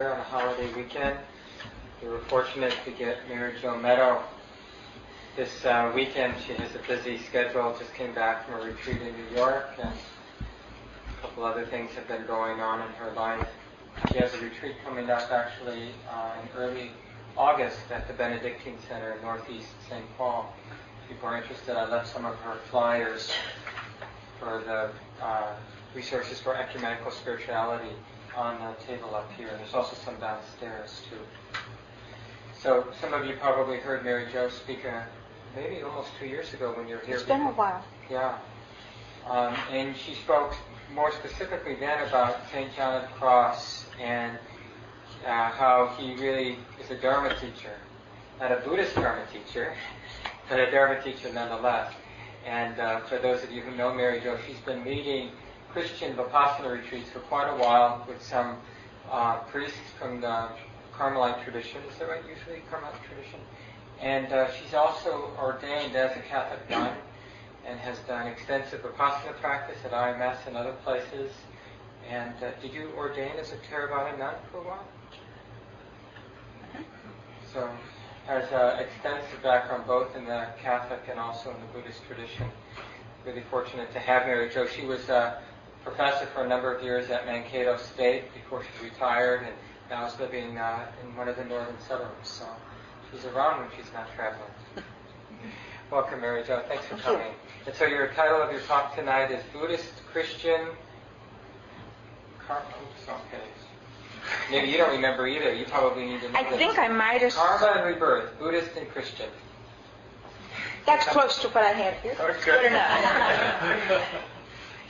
on a holiday weekend. We were fortunate to get Mary Jo Meadow this uh, weekend. She has a busy schedule, just came back from a retreat in New York, and a couple other things have been going on in her life. She has a retreat coming up actually uh, in early August at the Benedictine Center in Northeast St. Paul. If people are interested, I left some of her flyers for the uh, resources for ecumenical spirituality on the table up here. There's also some downstairs too. So some of you probably heard Mary Jo speak uh, maybe almost two years ago when you were here. It's been a while. Yeah. Um, and she spoke more specifically then about St. John of the Cross and uh, how he really is a Dharma teacher. Not a Buddhist Dharma teacher, but a Dharma teacher nonetheless. And uh, for those of you who know Mary Jo, she's been leading Christian Vipassana retreats for quite a while with some uh, priests from the Carmelite tradition. Is that right? Usually Carmelite tradition. And uh, she's also ordained as a Catholic nun and has done extensive Vipassana practice at IMS and other places. And uh, did you ordain as a Theravada nun for a while? So has an extensive background both in the Catholic and also in the Buddhist tradition. Really fortunate to have Mary Jo. She was a professor for a number of years at Mankato State before she retired, and now is living uh, in one of the northern suburbs. So she's around when she's not traveling. Welcome, Mary Jo. Thanks for coming. And so your title of your talk tonight is Buddhist Christian. Car- Oops, okay. Maybe you don't remember either. You probably need to know I this. think I might have. Karma and Rebirth, Buddhist and Christian. That's close to what I had here. That's Good enough.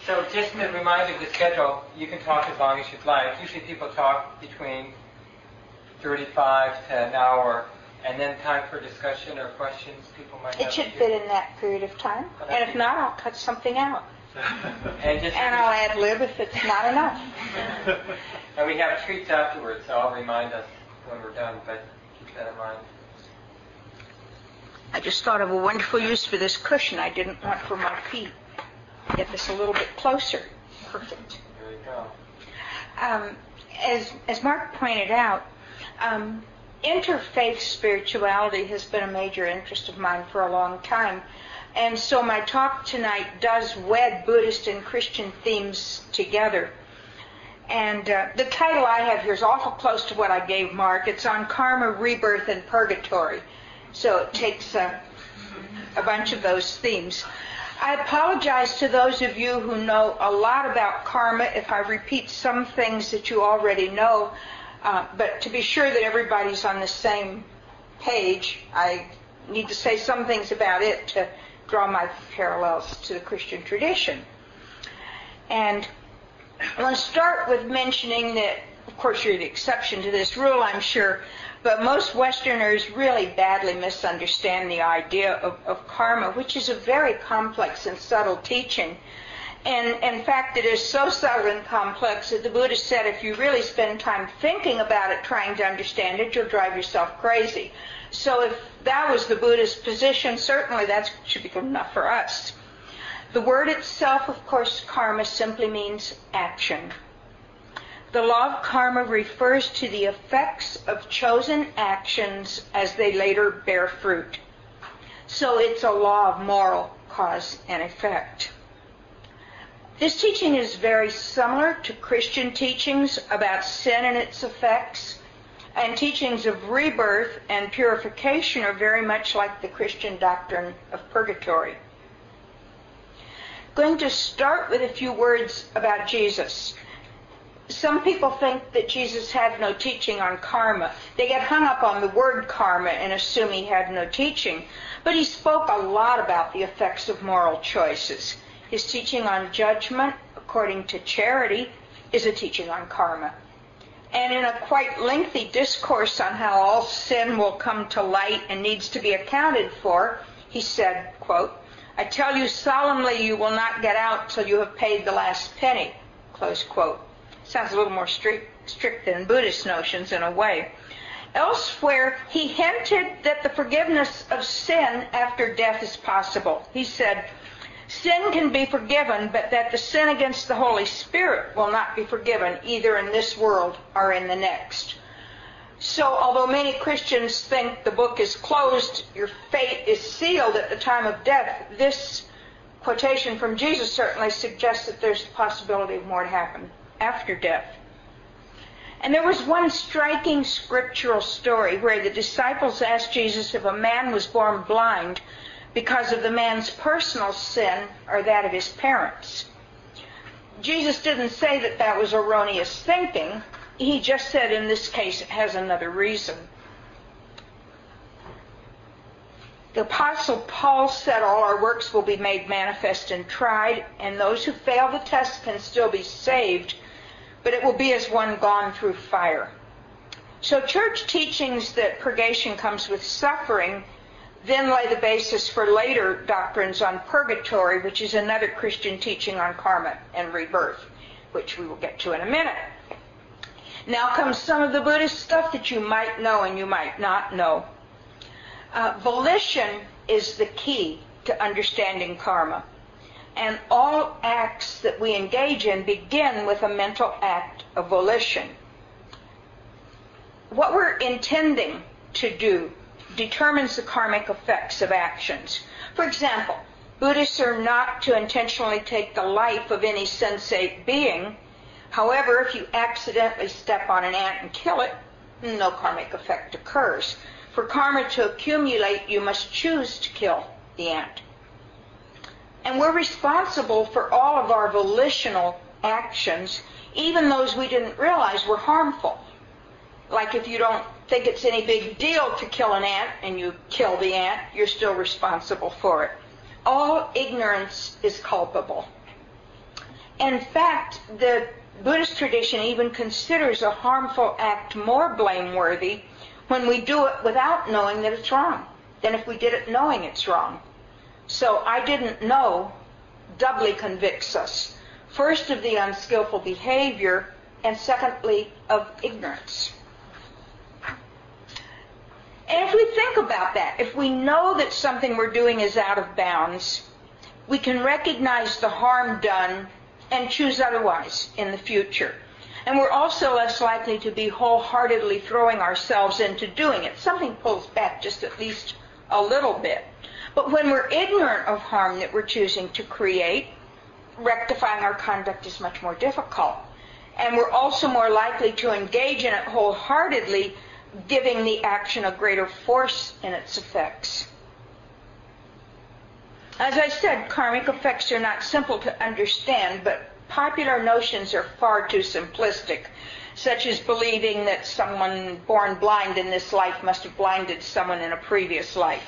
So just to remind you of the schedule, you can talk as long as you'd like. Usually people talk between 35 to an hour, and then time for discussion or questions people might have. It should fit in that period of time. And if not, I'll cut something out. And, just, And I'll add lib if it's not enough. and we have treats afterwards, so I'll remind us when we're done, but keep that in mind. I just thought of a wonderful use for this cushion I didn't want for my feet. Get this a little bit closer. Perfect. There you go. Um, as, as Mark pointed out, um, interfaith spirituality has been a major interest of mine for a long time. And so my talk tonight does wed Buddhist and Christian themes together. And uh, the title I have here is awful close to what I gave Mark. It's on karma, rebirth, and purgatory. So it takes uh, a bunch of those themes. I apologize to those of you who know a lot about karma if I repeat some things that you already know. Uh, but to be sure that everybody's on the same page, I need to say some things about it to draw my parallels to the Christian tradition. And I want to start with mentioning that, of course, you're the exception to this rule, I'm sure, but most Westerners really badly misunderstand the idea of, of karma, which is a very complex and subtle teaching. And in fact, it is so subtle and complex that the Buddha said if you really spend time thinking about it, trying to understand it, you'll drive yourself crazy. So if that was the Buddhist position, certainly that should be good enough for us. The word itself, of course, karma simply means action. The law of karma refers to the effects of chosen actions as they later bear fruit. So it's a law of moral cause and effect. This teaching is very similar to Christian teachings about sin and its effects, and teachings of rebirth and purification are very much like the Christian doctrine of purgatory. Going to start with a few words about Jesus. Some people think that Jesus had no teaching on karma. They get hung up on the word karma and assume he had no teaching. But he spoke a lot about the effects of moral choices. His teaching on judgment, according to charity, is a teaching on karma. And in a quite lengthy discourse on how all sin will come to light and needs to be accounted for, he said, quote, I tell you solemnly you will not get out till you have paid the last penny, close quote. Sounds a little more strict, strict than Buddhist notions in a way. Elsewhere, he hinted that the forgiveness of sin after death is possible. He said, sin can be forgiven, but that the sin against the Holy Spirit will not be forgiven either in this world or in the next. So, although many Christians think the book is closed, your fate is sealed at the time of death, this quotation from Jesus certainly suggests that there's a possibility of more to happen after death. And there was one striking scriptural story where the disciples asked Jesus if a man was born blind because of the man's personal sin or that of his parents. Jesus didn't say that that was erroneous thinking. He just said in this case it has another reason. The Apostle Paul said all our works will be made manifest and tried, and those who fail the test can still be saved, but it will be as one gone through fire. So church teachings that purgation comes with suffering then lay the basis for later doctrines on purgatory, which is another Christian teaching on karma and rebirth, which we will get to in a minute. Now comes some of the Buddhist stuff that you might know and you might not know. Uh, volition is the key to understanding karma. And all acts that we engage in begin with a mental act of volition. What we're intending to do determines the karmic effects of actions. For example, Buddhists are not to intentionally take the life of any sensate being. However, if you accidentally step on an ant and kill it, no karmic effect occurs. For karma to accumulate, you must choose to kill the ant. And we're responsible for all of our volitional actions, even those we didn't realize were harmful. Like if you don't think it's any big deal to kill an ant and you kill the ant, you're still responsible for it. All ignorance is culpable. In fact, the Buddhist tradition even considers a harmful act more blameworthy when we do it without knowing that it's wrong than if we did it knowing it's wrong. So I didn't know doubly convicts us. First of the unskillful behavior, and secondly of ignorance. And if we think about that, if we know that something we're doing is out of bounds, we can recognize the harm done and choose otherwise in the future. And we're also less likely to be wholeheartedly throwing ourselves into doing it. Something pulls back just at least a little bit. But when we're ignorant of harm that we're choosing to create, rectifying our conduct is much more difficult. And we're also more likely to engage in it wholeheartedly giving the action a greater force in its effects. As I said, karmic effects are not simple to understand, but popular notions are far too simplistic, such as believing that someone born blind in this life must have blinded someone in a previous life.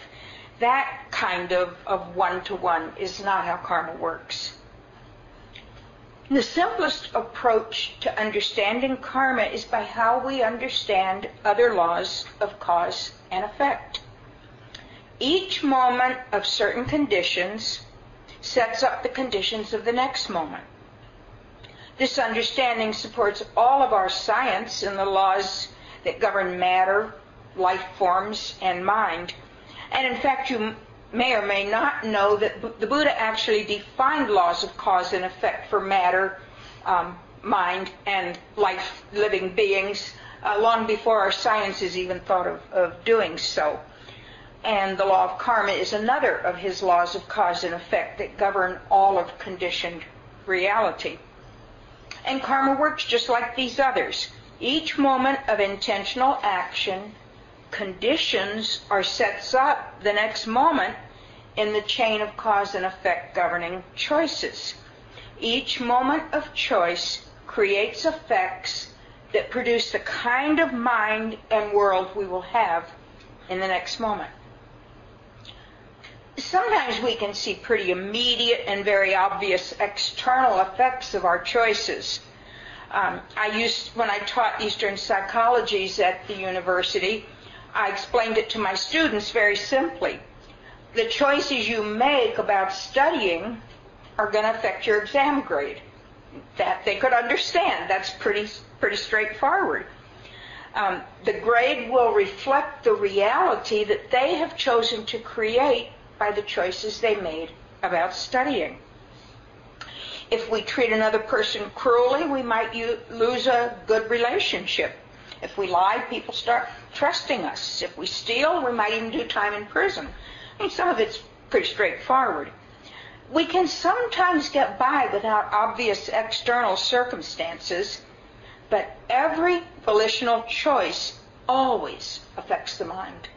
That kind of, one-to-one is not how karma works. The simplest approach to understanding karma is by how we understand other laws of cause and effect. Each moment of certain conditions sets up the conditions of the next moment. This understanding supports all of our science and the laws that govern matter, life forms, and mind. And in fact, you may or may not know that the Buddha actually defined laws of cause and effect for matter, um, mind, and life living beings uh, long before our sciences even thought of, of doing so. And the law of karma is another of his laws of cause and effect that govern all of conditioned reality. And karma works just like these others. Each moment of intentional action conditions are sets up the next moment in the chain of cause and effect governing choices. Each moment of choice creates effects that produce the kind of mind and world we will have in the next moment. Sometimes we can see pretty immediate and very obvious external effects of our choices. Um, I used, when I taught Eastern psychologies at the university, I explained it to my students very simply. The choices you make about studying are going to affect your exam grade. That they could understand. That's pretty pretty straightforward. Um, the grade will reflect the reality that they have chosen to create by the choices they made about studying. If we treat another person cruelly, we might u- lose a good relationship. If we lie, people start trusting us. If we steal, we might even do time in prison. I mean, some of it's pretty straightforward. We can sometimes get by without obvious external circumstances, but every volitional choice always affects the mind.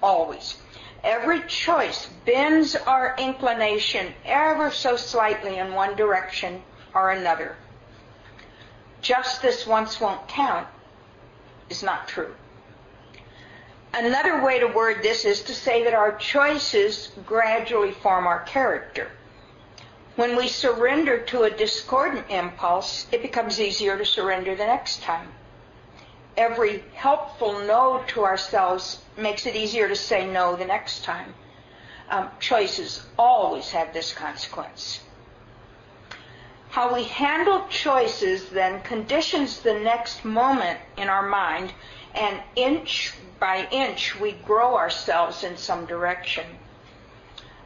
Always. Every choice bends our inclination ever so slightly in one direction or another. Just this once won't count is not true. Another way to word this is to say that our choices gradually form our character. When we surrender to a discordant impulse, it becomes easier to surrender the next time. Every helpful no to ourselves makes it easier to say no the next time. Um, choices always have this consequence. How we handle choices then conditions the next moment in our mind, and inch by inch we grow ourselves in some direction.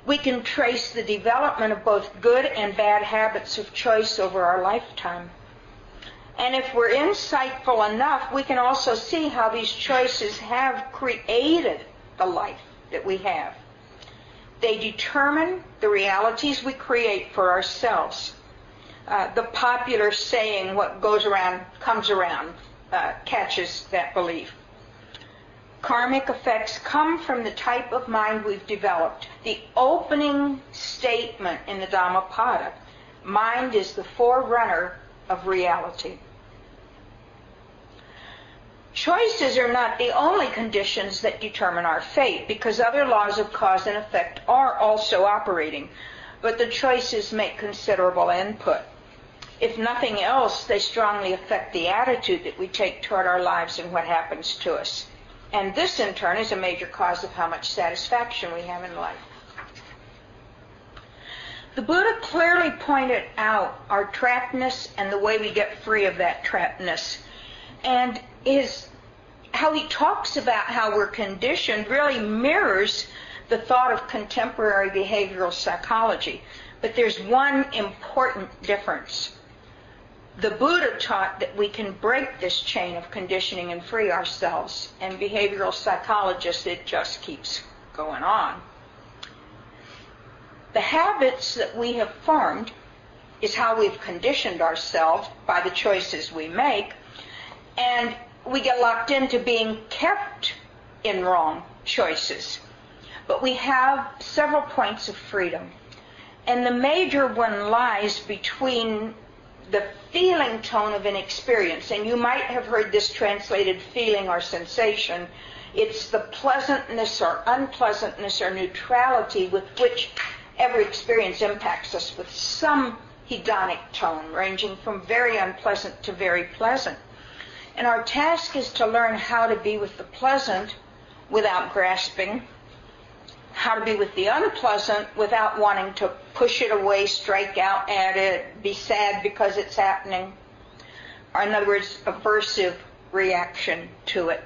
We can trace the development of both good and bad habits of choice over our lifetime. And if we're insightful enough, we can also see how these choices have created the life that we have. They determine the realities we create for ourselves. Uh, the popular saying, what goes around comes around, uh, catches that belief. Karmic effects come from the type of mind we've developed. The opening statement in the Dhammapada, mind is the forerunner of reality. Choices are not the only conditions that determine our fate because other laws of cause and effect are also operating, but the choices make considerable input. If nothing else, they strongly affect the attitude that we take toward our lives and what happens to us. And this, in turn, is a major cause of how much satisfaction we have in life. The Buddha clearly pointed out our trappedness and the way we get free of that trappedness. And his, how he talks about how we're conditioned really mirrors the thought of contemporary behavioral psychology. But there's one important difference. The Buddha taught that we can break this chain of conditioning and free ourselves. And behavioral psychologists, it just keeps going on. The habits that we have formed is how we've conditioned ourselves by the choices we make. And we get locked into being kept in wrong choices. But we have several points of freedom. And the major one lies between the feeling tone of an experience. And you might have heard this translated feeling or sensation. It's the pleasantness or unpleasantness or neutrality with which every experience impacts us with some hedonic tone, ranging from very unpleasant to very pleasant. And our task is to learn how to be with the pleasant without grasping, how to be with the unpleasant without wanting to push it away, strike out at it, be sad because it's happening, or in other words, aversive reaction to it.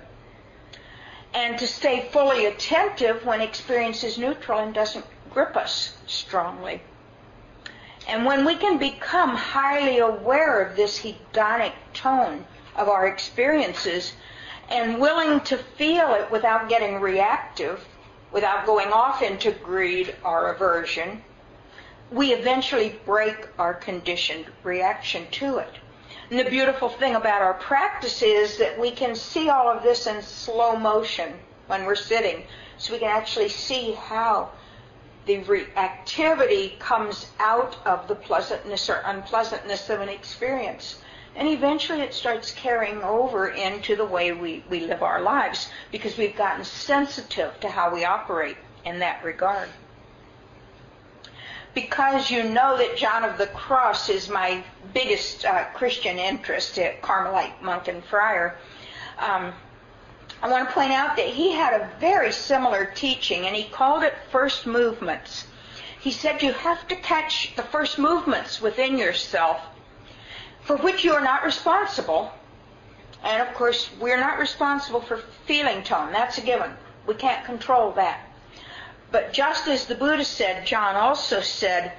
And to stay fully attentive when experience is neutral and doesn't grip us strongly. And when we can become highly aware of this hedonic tone of our experiences and willing to feel it without getting reactive, without going off into greed or aversion, we eventually break our conditioned reaction to it. And the beautiful thing about our practice is that we can see all of this in slow motion when we're sitting. So we can actually see how the reactivity comes out of the pleasantness or unpleasantness of an experience. And eventually it starts carrying over into the way we, we live our lives because we've gotten sensitive to how we operate in that regard. Because you know that John of the Cross is my biggest uh, Christian interest, Carmelite monk and friar, um, I want to point out that he had a very similar teaching, and he called it first movements. He said you have to catch the first movements within yourself for which you are not responsible. And of course, we're not responsible for feeling tone. That's a given. We can't control that. But just as the Buddha said, John also said,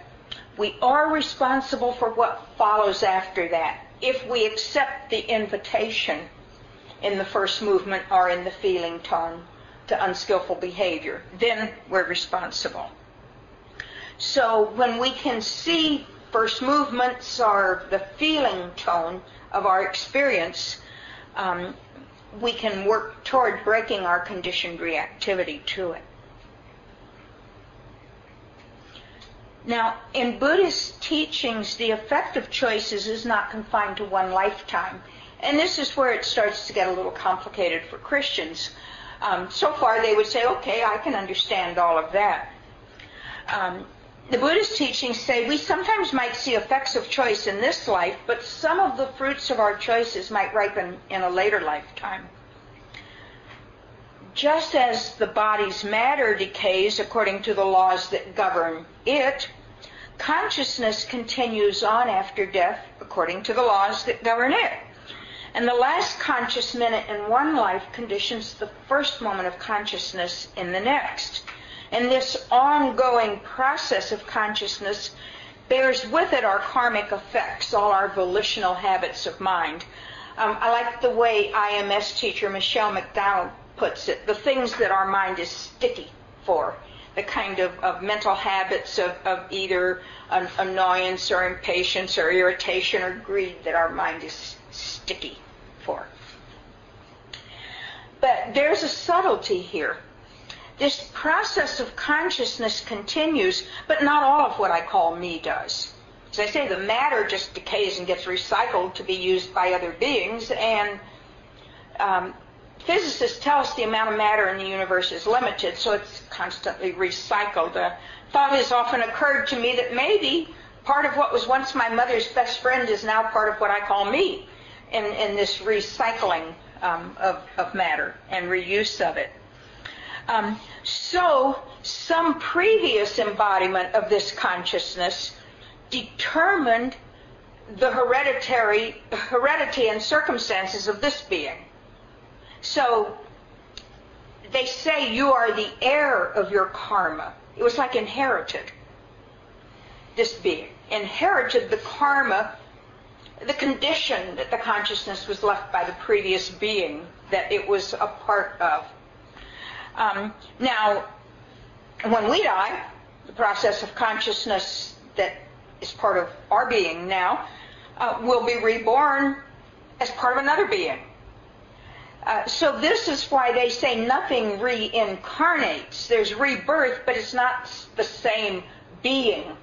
we are responsible for what follows after that. If we accept the invitation in the first movement or in the feeling tone to unskillful behavior, then we're responsible. So when we can see first movements are the feeling tone of our experience, um, we can work toward breaking our conditioned reactivity to it. Now, in Buddhist teachings, the effect of choices is not confined to one lifetime. And this is where it starts to get a little complicated for Christians. Um, so far, they would say, okay, I can understand all of that. Um, the Buddhist teachings say we sometimes might see effects of choice in this life, but some of the fruits of our choices might ripen in a later lifetime. Just as the body's matter decays according to the laws that govern it, consciousness continues on after death according to the laws that govern it. And the last conscious minute in one life conditions the first moment of consciousness in the next. And this ongoing process of consciousness bears with it our karmic effects, all our volitional habits of mind. Um, I like the way IMS teacher Michele McDonald puts it, the things that our mind is sticky for, the kind of, of mental habits of, of either an annoyance or impatience or irritation or greed that our mind is sticky for. But there's a subtlety here. This process of consciousness continues, but not all of what I call me does. As I say, the matter just decays and gets recycled to be used by other beings, and um, physicists tell us the amount of matter in the universe is limited, so it's constantly recycled. A thought has often occurred to me that maybe part of what was once my mother's best friend is now part of what I call me in, in this recycling um, of, of matter and reuse of it. Um, so, some previous embodiment of this consciousness determined the hereditary heredity and circumstances of this being. So, they say you are the heir of your karma. It was like inherited. This being inherited the karma, the condition that the consciousness was left by the previous being that it was a part of. Um, now, when we die, the process of consciousness that is part of our being now uh, will be reborn as part of another being. Uh, so this is why they say nothing reincarnates. There's rebirth, but it's not the same being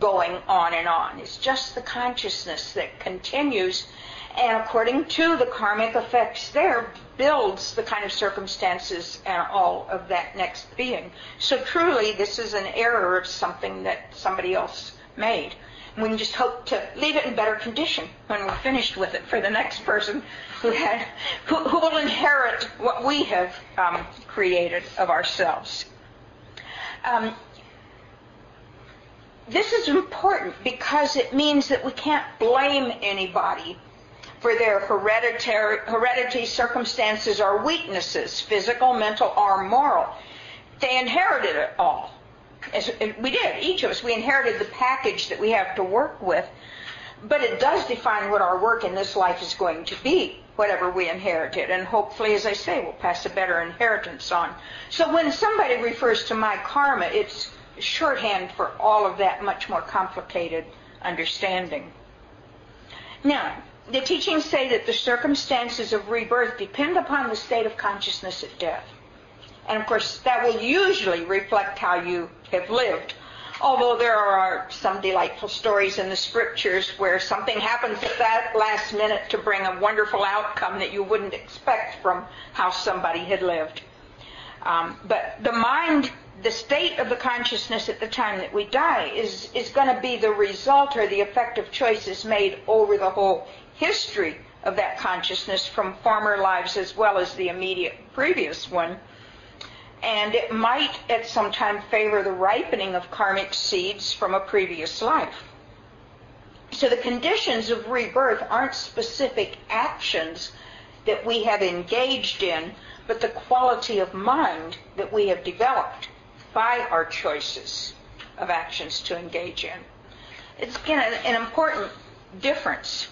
going on and on. It's just the consciousness that continues, and according to the karmic effects there, builds the kind of circumstances and all of that next being. So truly, this is an error of something that somebody else made. We can just hope to leave it in better condition when we're finished with it for the next person who, had, who, who will inherit what we have um, created of ourselves. Um, this is important because it means that we can't blame anybody for their hereditary, heredity circumstances or weaknesses, physical, mental, or moral. They inherited it all. As we did, each of us. We inherited the package that we have to work with. But it does define what our work in this life is going to be, whatever we inherited. And hopefully, as I say, we'll pass a better inheritance on. So when somebody refers to my karma, it's shorthand for all of that much more complicated understanding. Now, the teachings say that the circumstances of rebirth depend upon the state of consciousness at death. And of course, that will usually reflect how you have lived. Although there are some delightful stories in the scriptures where something happens at that last minute to bring a wonderful outcome that you wouldn't expect from how somebody had lived. Um, but the mind, the state of the consciousness at the time that we die is, is going to be the result or the effect of choices made over the whole history of that consciousness from former lives as well as the immediate previous one. And it might at some time favor the ripening of karmic seeds from a previous life. So the conditions of rebirth aren't specific actions that we have engaged in, but the quality of mind that we have developed. by our choices of actions to engage in. It's again an, an important difference.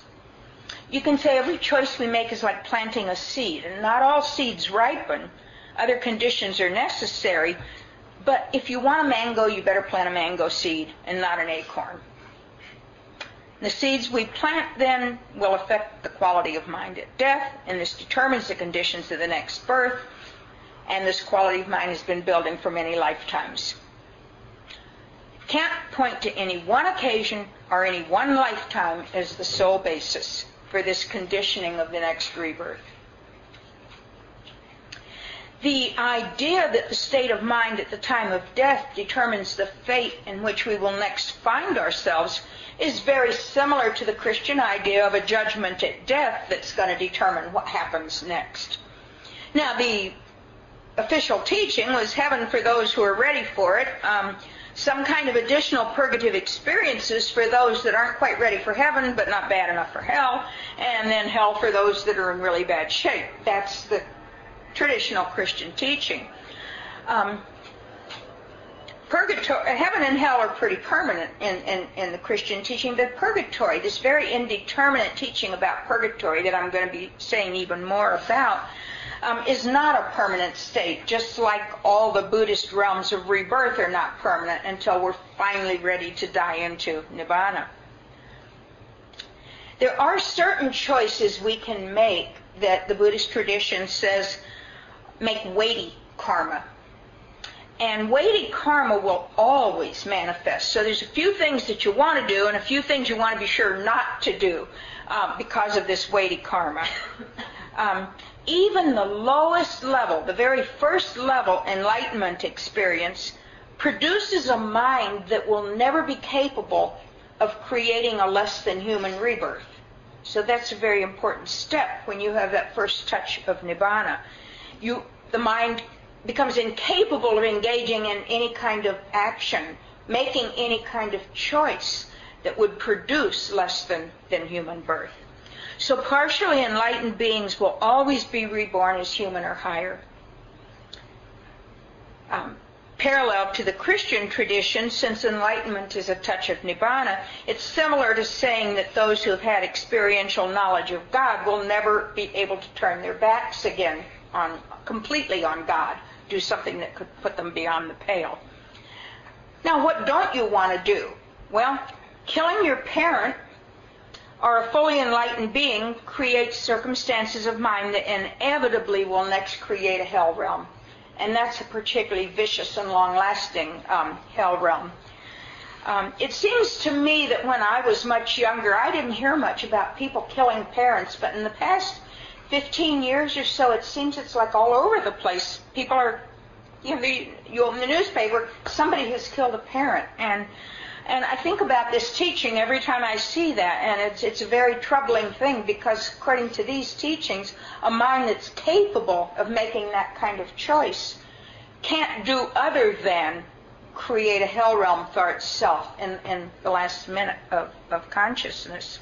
You can say every choice we make is like planting a seed, and not all seeds ripen. Other conditions are necessary, but if you want a mango, you better plant a mango seed and not an acorn. The seeds we plant then will affect the quality of mind at death, and this determines the conditions of the next birth, and this quality of mind has been building for many lifetimes. Can't point to any one occasion or any one lifetime as the sole basis for this conditioning of the next rebirth. The idea that the state of mind at the time of death determines the fate in which we will next find ourselves is very similar to the Christian idea of a judgment at death that's going to determine what happens next. Now, the official teaching was heaven for those who are ready for it, um, some kind of additional purgative experiences for those that aren't quite ready for heaven but not bad enough for hell, and then hell for those that are in really bad shape. That's the traditional Christian teaching. Um, purgatory, heaven and hell are pretty permanent in, in, in the Christian teaching, but purgatory, this very indeterminate teaching about purgatory that I'm going to be saying even more about, um, is not a permanent state, just like all the Buddhist realms of rebirth are not permanent until we're finally ready to die into nirvana. There are certain choices we can make that the Buddhist tradition says make weighty karma. And weighty karma will always manifest. So there's a few things that you want to do and a few things you want to be sure not to do um, because of this weighty karma. Um, even the lowest level, the very first level enlightenment experience, produces a mind that will never be capable of creating a less than human rebirth. So that's a very important step when you have that first touch of nibbana. You, the mind becomes incapable of engaging in any kind of action, making any kind of choice that would produce less than, than human birth. So partially enlightened beings will always be reborn as human or higher. Um, parallel to the Christian tradition, since enlightenment is a touch of nibbana, it's similar to saying that those who have had experiential knowledge of God will never be able to turn their backs again on completely on God, do something that could put them beyond the pale. Now, what don't you want to do? Well, killing your parent or a fully enlightened being creates circumstances of mind that inevitably will next create a hell realm. And that's a particularly vicious and long lasting um, hell realm. Um, it seems to me that when I was much younger, I didn't hear much about people killing parents, but in the past 15 years or so, it seems it's like all over the place. People are, you know, the, you open the newspaper, somebody has killed a parent, and and I think about this teaching every time I see that, and it's, it's a very troubling thing because, according to these teachings, a mind that's capable of making that kind of choice can't do other than create a hell realm for itself in, in the last minute of, of consciousness.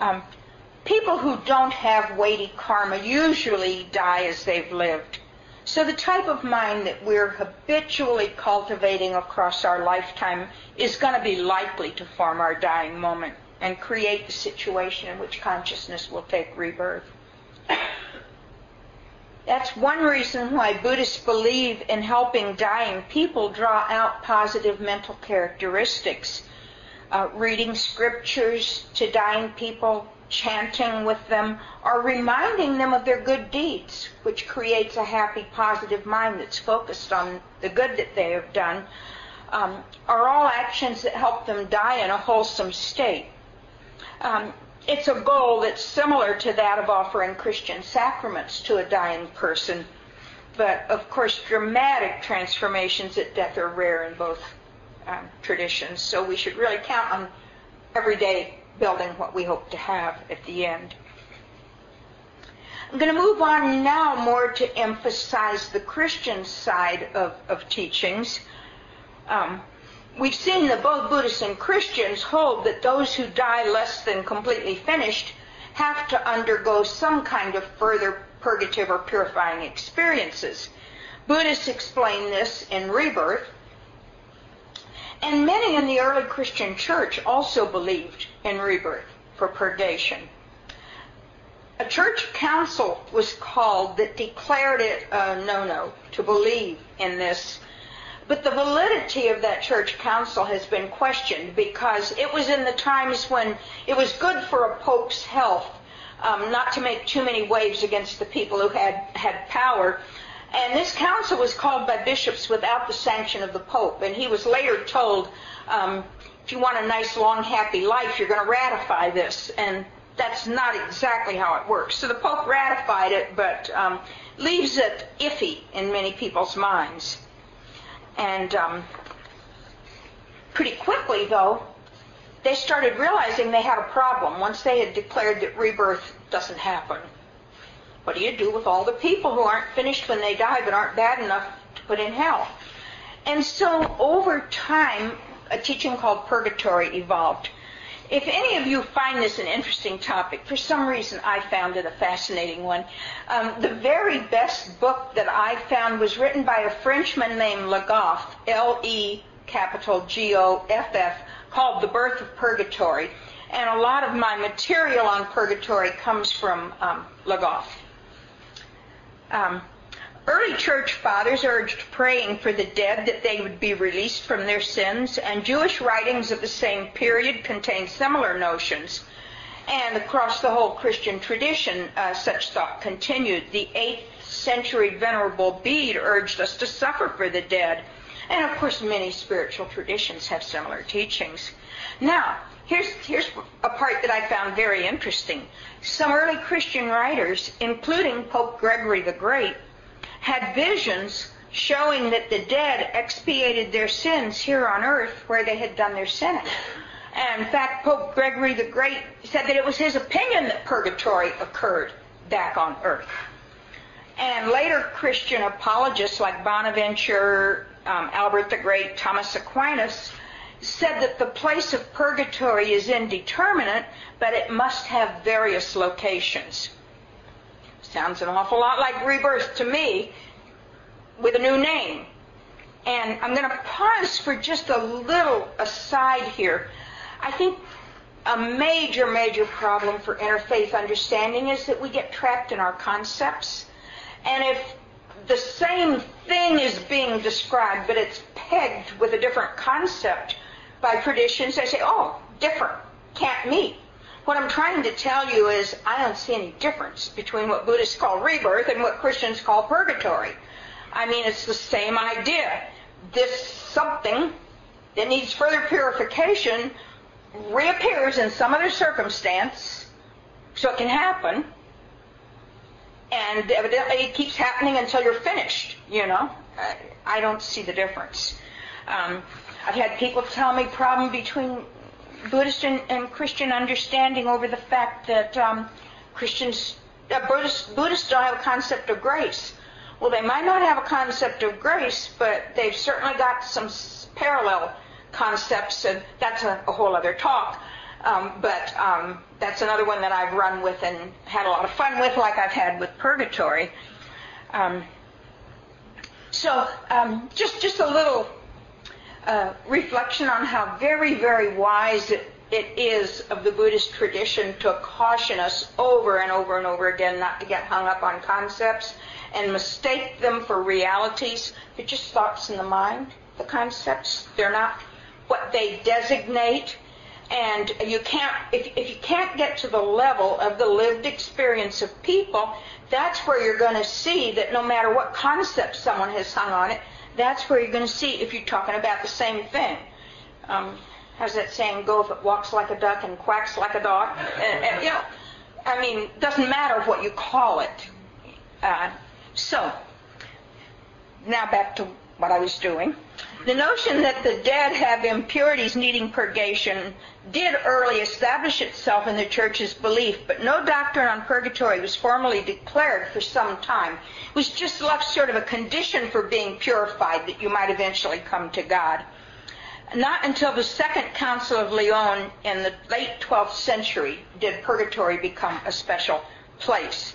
Um, people who don't have weighty karma usually die as they've lived. So the type of mind that we're habitually cultivating across our lifetime is going to be likely to form our dying moment and create the situation in which consciousness will take rebirth. That's one reason why Buddhists believe in helping dying people draw out positive mental characteristics. Uh, reading scriptures to dying people, chanting with them, or reminding them of their good deeds, which creates a happy, positive mind that's focused on the good that they have done, um, are all actions that help them die in a wholesome state. Um, it's a goal that's similar to that of offering Christian sacraments to a dying person, but of course, dramatic transformations at death are rare in both um, traditions, so we should really count on everyday building what we hope to have at the end. I'm going to move on now more to emphasize the Christian side of, of teachings. Um, we've seen that both Buddhists and Christians hold that those who die less than completely finished have to undergo some kind of further purgative or purifying experiences. Buddhists explain this in rebirth. And many in the early Christian church also believed in rebirth for purgation. A church council was called that declared it a no-no to believe in this. But the validity of that church council has been questioned because it was in the times when it was good for a pope's health um, not to make too many waves against the people who had, had power. And this council was called by bishops without the sanction of the pope. And he was later told, um, if you want a nice, long, happy life, you're going to ratify this. And that's not exactly how it works. So the Pope ratified it, but um, leaves it iffy in many people's minds. And um, pretty quickly, though, they started realizing they had a problem once they had declared that rebirth doesn't happen. What do you do with all the people who aren't finished when they die but aren't bad enough to put in hell? And so over time, a teaching called purgatory evolved. If any of you find this an interesting topic, for some reason I found it a fascinating one. Um, the very best book that I found was written by a Frenchman named Le Goff, L-E capital G-O-F-F, called The Birth of Purgatory. And a lot of my material on purgatory comes from um, Le Goff. Um, Early church fathers urged praying for the dead that they would be released from their sins, and Jewish writings of the same period contain similar notions. And across the whole Christian tradition, uh, such thought continued. The 8th century Venerable Bede urged us to suffer for the dead. And of course, many spiritual traditions have similar teachings. Now, here's, here's a part that I found very interesting. Some early Christian writers, including Pope Gregory the Great, had visions showing that the dead expiated their sins here on earth where they had done their sinning. And in fact, Pope Gregory the Great said that it was his opinion that purgatory occurred back on earth. And later Christian apologists like Bonaventure, um, Albert the Great, Thomas Aquinas said that the place of purgatory is indeterminate, but it must have various locations. Sounds an awful lot like rebirth to me with a new name. And I'm going to pause for just a little aside here. I think a major, major problem for interfaith understanding is that we get trapped in our concepts. And if the same thing is being described, but it's pegged with a different concept by traditions, they say, oh, different, can't meet. What I'm trying to tell you is I don't see any difference between what Buddhists call rebirth and what Christians call purgatory. I mean, it's the same idea. This something that needs further purification reappears in some other circumstance so it can happen. And evidently it keeps happening until you're finished, you know. I don't see the difference. Um, I've had people tell me problem between Buddhist and, and, Christian understanding over the fact that um, Christians, uh, Buddhists, Buddhists don't have a concept of grace. Well, they might not have a concept of grace, but they've certainly got some parallel concepts, and that's a, a whole other talk. Um, but um, that's another one that I've run with and had a lot of fun with, like I've had with Purgatory. Um, so um, just just a little uh, reflection on how very, very wise it, it is of the Buddhist tradition to caution us over and over and over again not to get hung up on concepts and mistake them for realities. They're just thoughts in the mind, the concepts. They're not what they designate. And you can't, if, if you can't get to the level of the lived experience of people, that's where you're going to see that no matter what concept someone has hung on it, that's where you're going to see if you're talking about the same thing. Um, how's that saying go? If it walks like a duck and quacks like a dog, and, and, you know, I mean, doesn't matter what you call it. Uh, so now back to what I was doing. The notion that the dead have impurities needing purgation did early establish itself in the church's belief, but no doctrine on purgatory was formally declared for some time. It was just left sort of a condition for being purified that you might eventually come to God. Not until the Second Council of Lyon in the late 12th century did purgatory become a special place.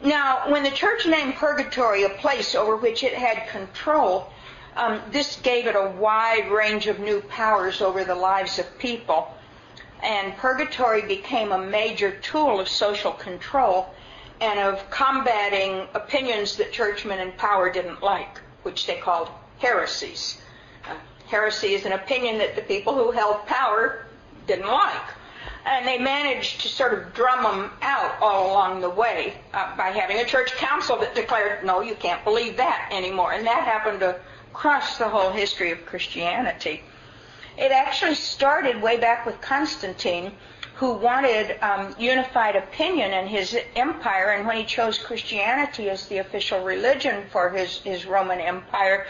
Now, when the church named purgatory a place over which it had control, um, this gave it a wide range of new powers over the lives of people. And purgatory became a major tool of social control and of combating opinions that churchmen in power didn't like, which they called heresies. Uh, heresy is an opinion that the people who held power didn't like. And they managed to sort of drum them out all along the way uh, by having a church council that declared, no, you can't believe that anymore. And that happened across the whole history of Christianity. It actually started way back with Constantine, who wanted um, unified opinion in his empire, and when he chose Christianity as the official religion for his, his Roman Empire,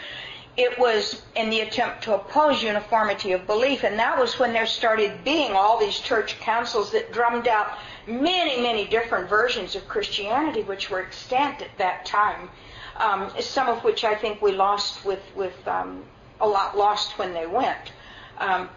it was in the attempt to oppose uniformity of belief, and that was when there started being all these church councils that drummed out many, many different versions of Christianity, which were extant at that time. Um, some of which I think we lost with with um, a lot lost when they went. Um,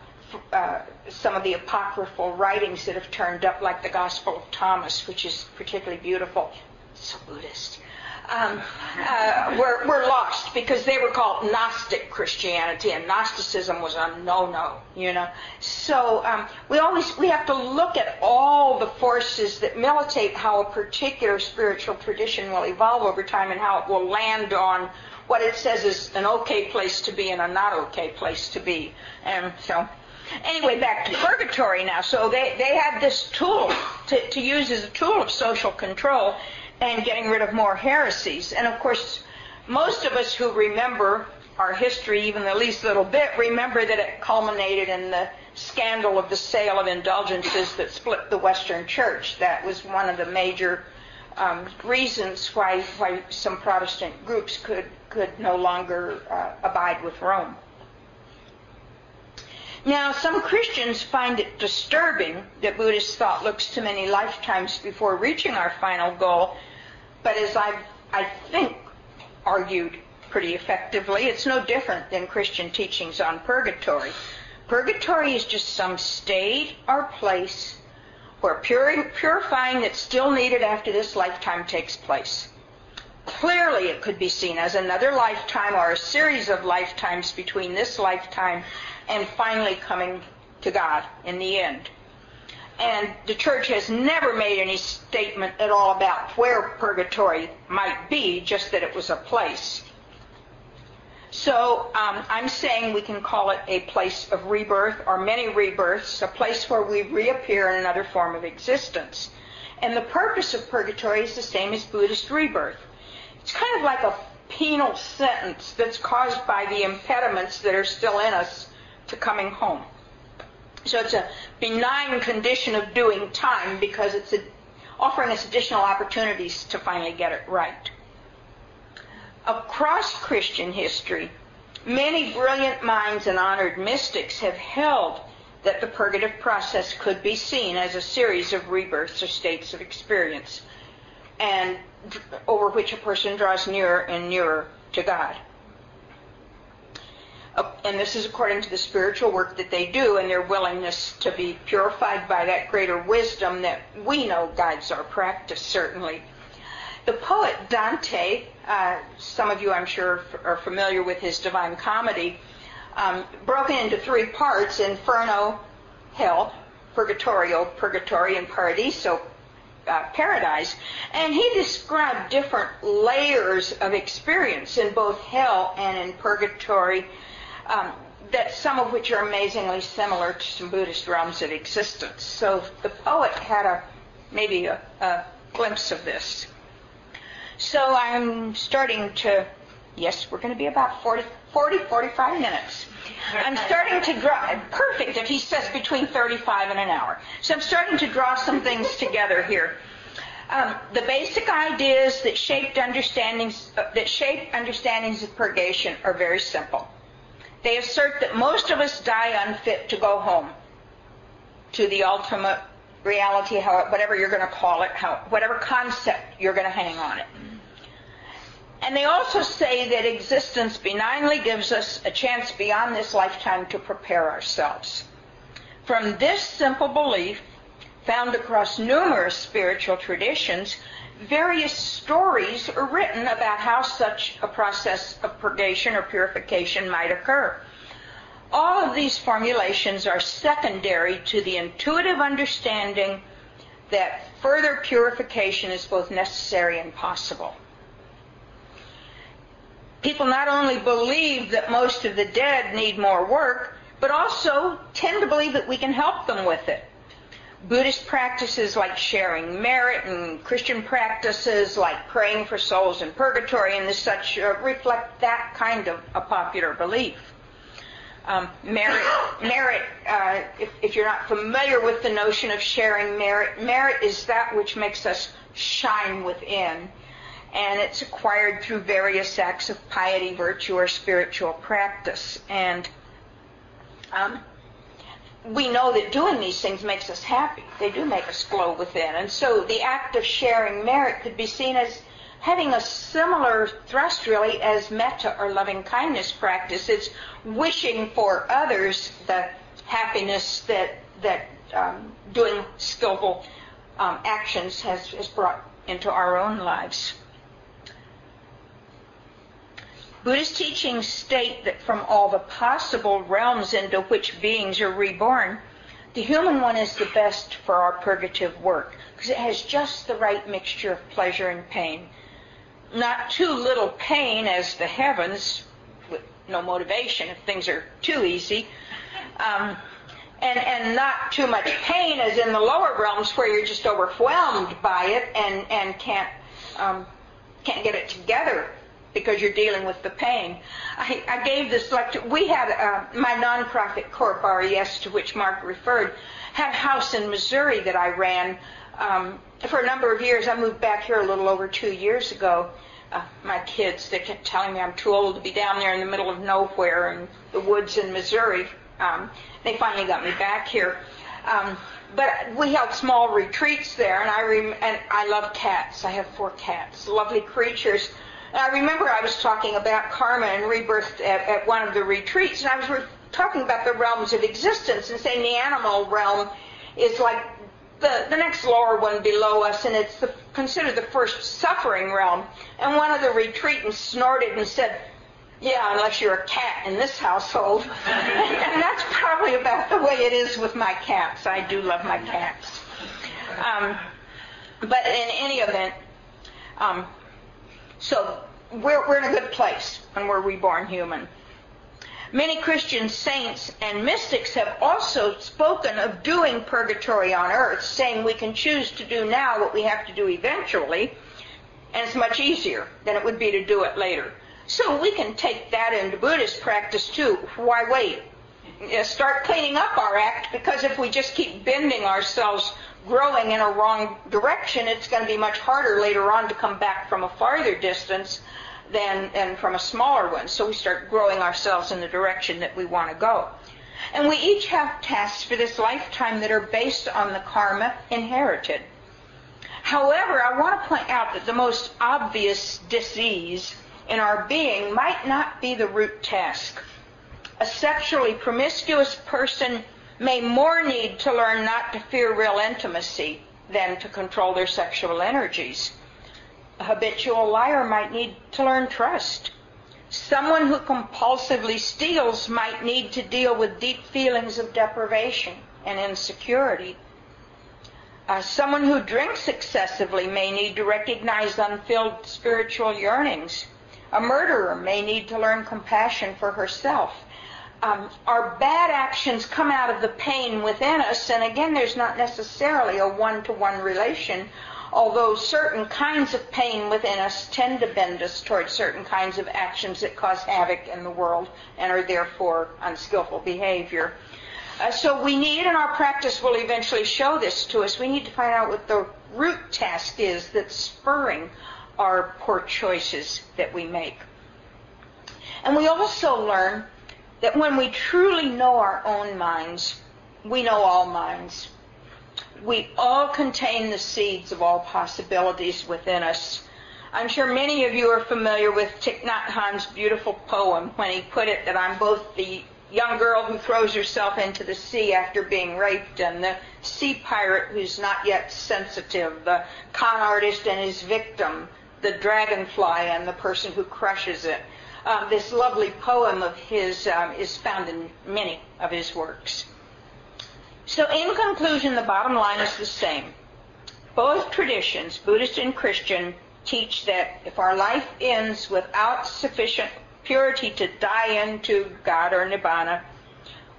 uh, some of the apocryphal writings that have turned up, like the Gospel of Thomas, which is particularly beautiful. So Buddhist um, uh, were, were lost because they were called Gnostic Christianity, and Gnosticism was a no-no, you know. So um, we always we have to look at all the forces that militate how a particular spiritual tradition will evolve over time and how it will land on what it says is an okay place to be and a not okay place to be. And so anyway, back to purgatory now. So they, they had this tool to, to use as a tool of social control and getting rid of more heresies. And of course, most of us who remember our history even the least little bit remember that it culminated in the scandal of the sale of indulgences that split the Western Church. That was one of the major um, reasons why, why some Protestant groups could, could no longer uh, abide with Rome. Now, some Christians find it disturbing that Buddhist thought looks to many lifetimes before reaching our final goal, but as I've, I think, argued pretty effectively, it's no different than Christian teachings on purgatory. Purgatory is just some state or place where purifying that's still needed after this lifetime takes place. Clearly, it could be seen as another lifetime or a series of lifetimes between this lifetime and finally coming to God in the end. And the church has never made any statement at all about where purgatory might be, just that it was a place. So um, I'm saying we can call it a place of rebirth or many rebirths, a place where we reappear in another form of existence. And the purpose of purgatory is the same as Buddhist rebirth. It's kind of like a penal sentence that's caused by the impediments that are still in us to coming home. So it's a benign condition of doing time because it's a, offering us additional opportunities to finally get it right. Across Christian history, many brilliant minds and honored mystics have held that the purgative process could be seen as a series of rebirths or states of experience, and over which a person draws nearer and nearer to God and this is according to the spiritual work that they do and their willingness to be purified by that greater wisdom that we know guides our practice, certainly. The poet Dante, uh, some of you I'm sure are familiar with his Divine Comedy, um, broken into three parts Inferno, Hell, Purgatorio, Purgatory, and Paradiso, uh, paradise, and he described different layers of experience in both hell and in purgatory um, that some of which are amazingly similar to some Buddhist realms of existence. So the poet had a maybe a, a glimpse of this. So I'm starting to, yes, we're going to be about 40, 40 45 minutes. I'm starting to draw, perfect if he says between 35 and an hour. So I'm starting to draw some things together here. Um, the basic ideas that shaped understandings, uh, that shape understandings of purgation are very simple. They assert that most of us die unfit to go home to the ultimate reality, whatever you're going to call it, whatever concept you're going to hang on it. And they also say that existence benignly gives us a chance beyond this lifetime to prepare ourselves. From this simple belief, found across numerous spiritual traditions, various stories are written about how such a process of purgation or purification might occur. All of these formulations are secondary to the intuitive understanding that further purification is both necessary and possible. People not only believe that most of the dead need more work, but also tend to believe that we can help them with it. Buddhist practices like sharing merit and Christian practices like praying for souls in purgatory and such uh, reflect that kind of a popular belief. Um, merit, merit uh, if, if, you're not familiar with the notion of sharing merit, merit is that which makes us shine within. And it's acquired through various acts of piety, virtue, or spiritual practice. And um, we know that doing these things makes us happy. They do make us glow within. And so the act of sharing merit could be seen as having a similar thrust really as metta or loving kindness practice. It's wishing for others the happiness that that um, doing skillful um, actions has, has brought into our own lives. Buddhist teachings state that from all the possible realms into which beings are reborn, the human one is the best for our purgative work because it has just the right mixture of pleasure and pain. Not too little pain as the heavens, with no motivation if things are too easy, um, and and not too much pain as in the lower realms where you're just overwhelmed by it and and can't um, can't get it together because you're dealing with the pain. I, I gave this lecture. We had uh, my nonprofit corp, RES, to which Mark referred, had a house in Missouri that I ran um, for a number of years. I moved back here a little over two years ago. Uh, my kids, they kept telling me I'm too old to be down there in the middle of nowhere in the woods in Missouri. Um, they finally got me back here. Um, but we held small retreats there, and I rem- and I love cats. I have four cats, lovely creatures I remember I was talking about karma and rebirth at, at one of the retreats, and I was re- talking about the realms of existence and saying the animal realm is like the, the next lower one below us, and it's the, considered the first suffering realm. And one of the retreatants snorted and said, yeah, unless you're a cat in this household. and that's probably about the way it is with my cats. I do love my cats. Um, but in any event, um, so we're, we're in a good place when we're reborn human. Many Christian saints and mystics have also spoken of doing purgatory on earth, saying we can choose to do now what we have to do eventually, and it's much easier than it would be to do it later. So we can take that into Buddhist practice too. Why wait? Uh, start cleaning up our act because if we just keep bending ourselves growing in a wrong direction, it's going to be much harder later on to come back from a farther distance than, than from a smaller one. So we start growing ourselves in the direction that we want to go. And we each have tasks for this lifetime that are based on the karma inherited. However, I want to point out that the most obvious disease in our being might not be the root task. A sexually promiscuous person may more need to learn not to fear real intimacy than to control their sexual energies. A habitual liar might need to learn trust. Someone who compulsively steals might need to deal with deep feelings of deprivation and insecurity. Uh, someone who drinks excessively may need to recognize unfilled spiritual yearnings. A murderer may need to learn compassion for herself um, our bad actions come out of the pain within us, and again, there's not necessarily a one-to-one relation, although certain kinds of pain within us tend to bend us towards certain kinds of actions that cause havoc in the world and are therefore unskillful behavior. Uh, so we need, and our practice will eventually show this to us, we need to find out what the root task is that's spurring our poor choices that we make. And we also learn that when we truly know our own minds, we know all minds. We all contain the seeds of all possibilities within us. I'm sure many of you are familiar with Thich Nhat Hanh's beautiful poem when he put it that I'm both the young girl who throws herself into the sea after being raped, and the sea pirate who's not yet sensitive, the con artist and his victim, the dragonfly and the person who crushes it. Um, this lovely poem of his um, is found in many of his works. So, in conclusion, the bottom line is the same. Both traditions, Buddhist and Christian, teach that if our life ends without sufficient purity to die into God or Nibbana,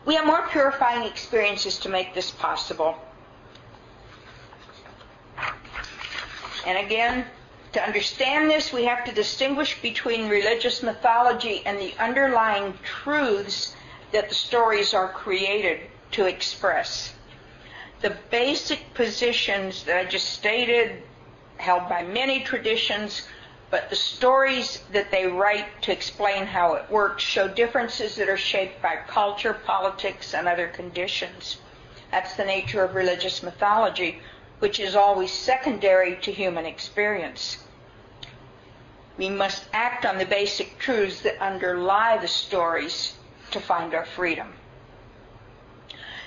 we have more purifying experiences to make this possible. And again, to understand this, we have to distinguish between religious mythology and the underlying truths that the stories are created to express. The basic positions that I just stated, held by many traditions, but the stories that they write to explain how it works show differences that are shaped by culture, politics, and other conditions. That's the nature of religious mythology, which is always secondary to human experience. We must act on the basic truths that underlie the stories to find our freedom.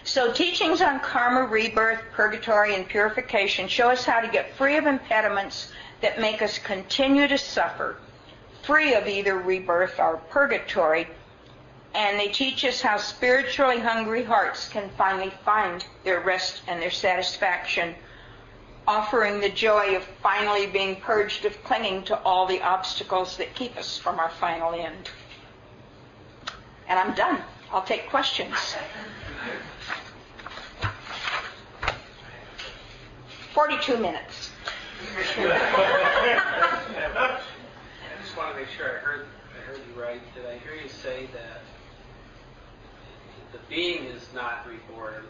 So teachings on karma, rebirth, purgatory, and purification show us how to get free of impediments that make us continue to suffer, free of either rebirth or purgatory, and they teach us how spiritually hungry hearts can finally find their rest and their satisfaction, offering the joy of finally being purged of clinging to all the obstacles that keep us from our final end. And I'm done. I'll take questions. 42 minutes. I just want to make sure I heard I heard you right. Did I hear you say that the being is not reborn,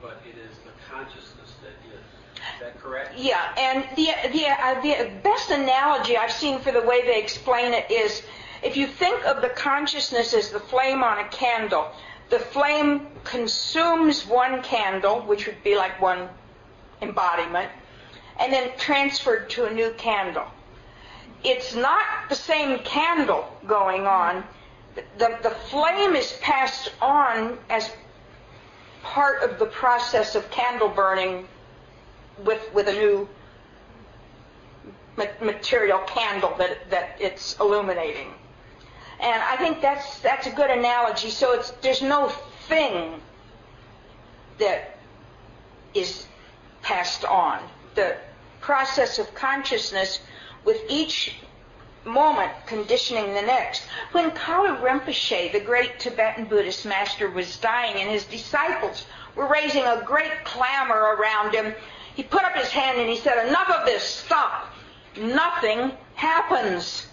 but it is the consciousness that is? Is that correct? Yeah, and the the uh, the best analogy I've seen for the way they explain it is if you think of the consciousness as the flame on a candle, the flame consumes one candle, which would be like one embodiment, and then transferred to a new candle. It's not the same candle going on. The, the flame is passed on as part of the process of candle burning with, with a new material candle that, that it's illuminating. And I think that's, that's a good analogy. So it's, there's no thing that is passed on. The process of consciousness with each moment conditioning the next. When Kalu Rinpoche, the great Tibetan Buddhist master, was dying and his disciples were raising a great clamor around him, he put up his hand and he said, Enough of this, stop. Nothing happens.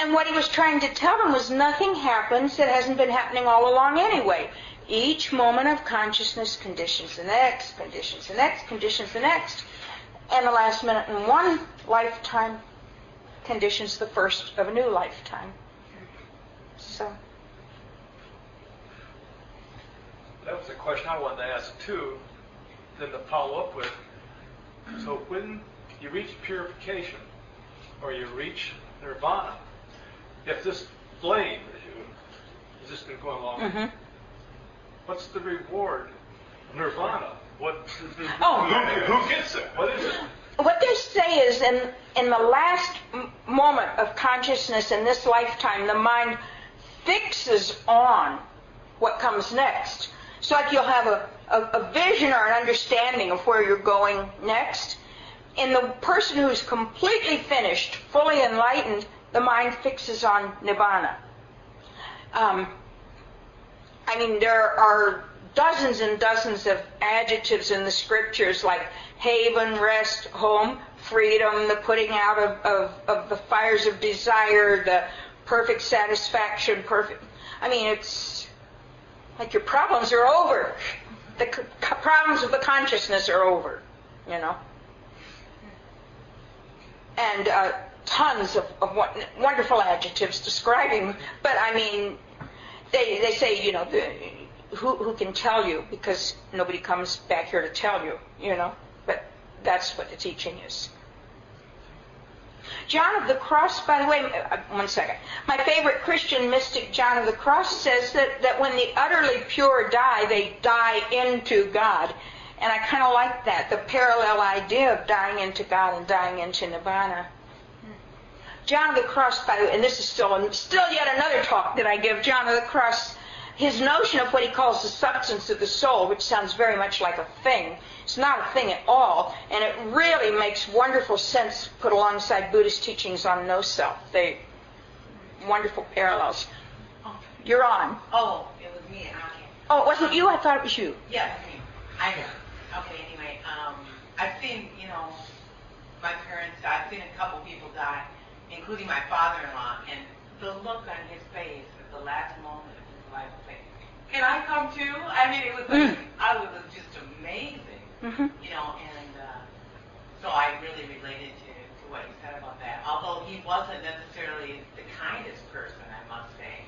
And what he was trying to tell them was nothing happens that hasn't been happening all along anyway. Each moment of consciousness conditions the next, conditions the next, conditions the next. And the last minute in one lifetime conditions the first of a new lifetime. So. That was a question I wanted to ask too, then to follow up with. So when you reach purification or you reach nirvana, if this flame has just been going along Mm-hmm. What's the reward of nirvana? What? Oh. Who, who gets it? What is it? What they say is in, in the last m- moment of consciousness in this lifetime, the mind fixes on what comes next. So like you'll have a, a, a vision or an understanding of where you're going next. In the person who's completely finished, fully enlightened, the mind fixes on nibbana. Um, I mean, there are dozens and dozens of adjectives in the scriptures like haven, rest, home, freedom, the putting out of, of, of the fires of desire, the perfect satisfaction, perfect. I mean, it's like your problems are over. The c- problems of the consciousness are over, you know. And uh, tons of, of wonderful adjectives describing, but I mean, they they say you know the, who who can tell you because nobody comes back here to tell you you know but that's what the teaching is John of the Cross, by the way, uh, one second. My favorite Christian mystic, John of the Cross, says that, that when the utterly pure die, they die into God. And I kind of like that, the parallel idea of dying into God and dying into Nirvana. John of the Cross, by the way, and this is still, still yet another talk that I give, John of the Cross, his notion of what he calls the substance of the soul, which sounds very much like a thing, it's not a thing at all, and it really makes wonderful sense put alongside Buddhist teachings on no self. They wonderful parallels. You're on. Oh, it was me. Okay. Oh, it wasn't you? I thought it was you. Yeah, it's me. I know. Okay, anyway, um, I've seen, you know, my parents, die, I've seen a couple people die, including my father-in-law, and the look on his face at the last moment can I come too? I mean, it was like, Mm. I was just amazing, hmm you know, and uh, so I really related to, to what you said about that. Although he wasn't necessarily the kindest person, I must say,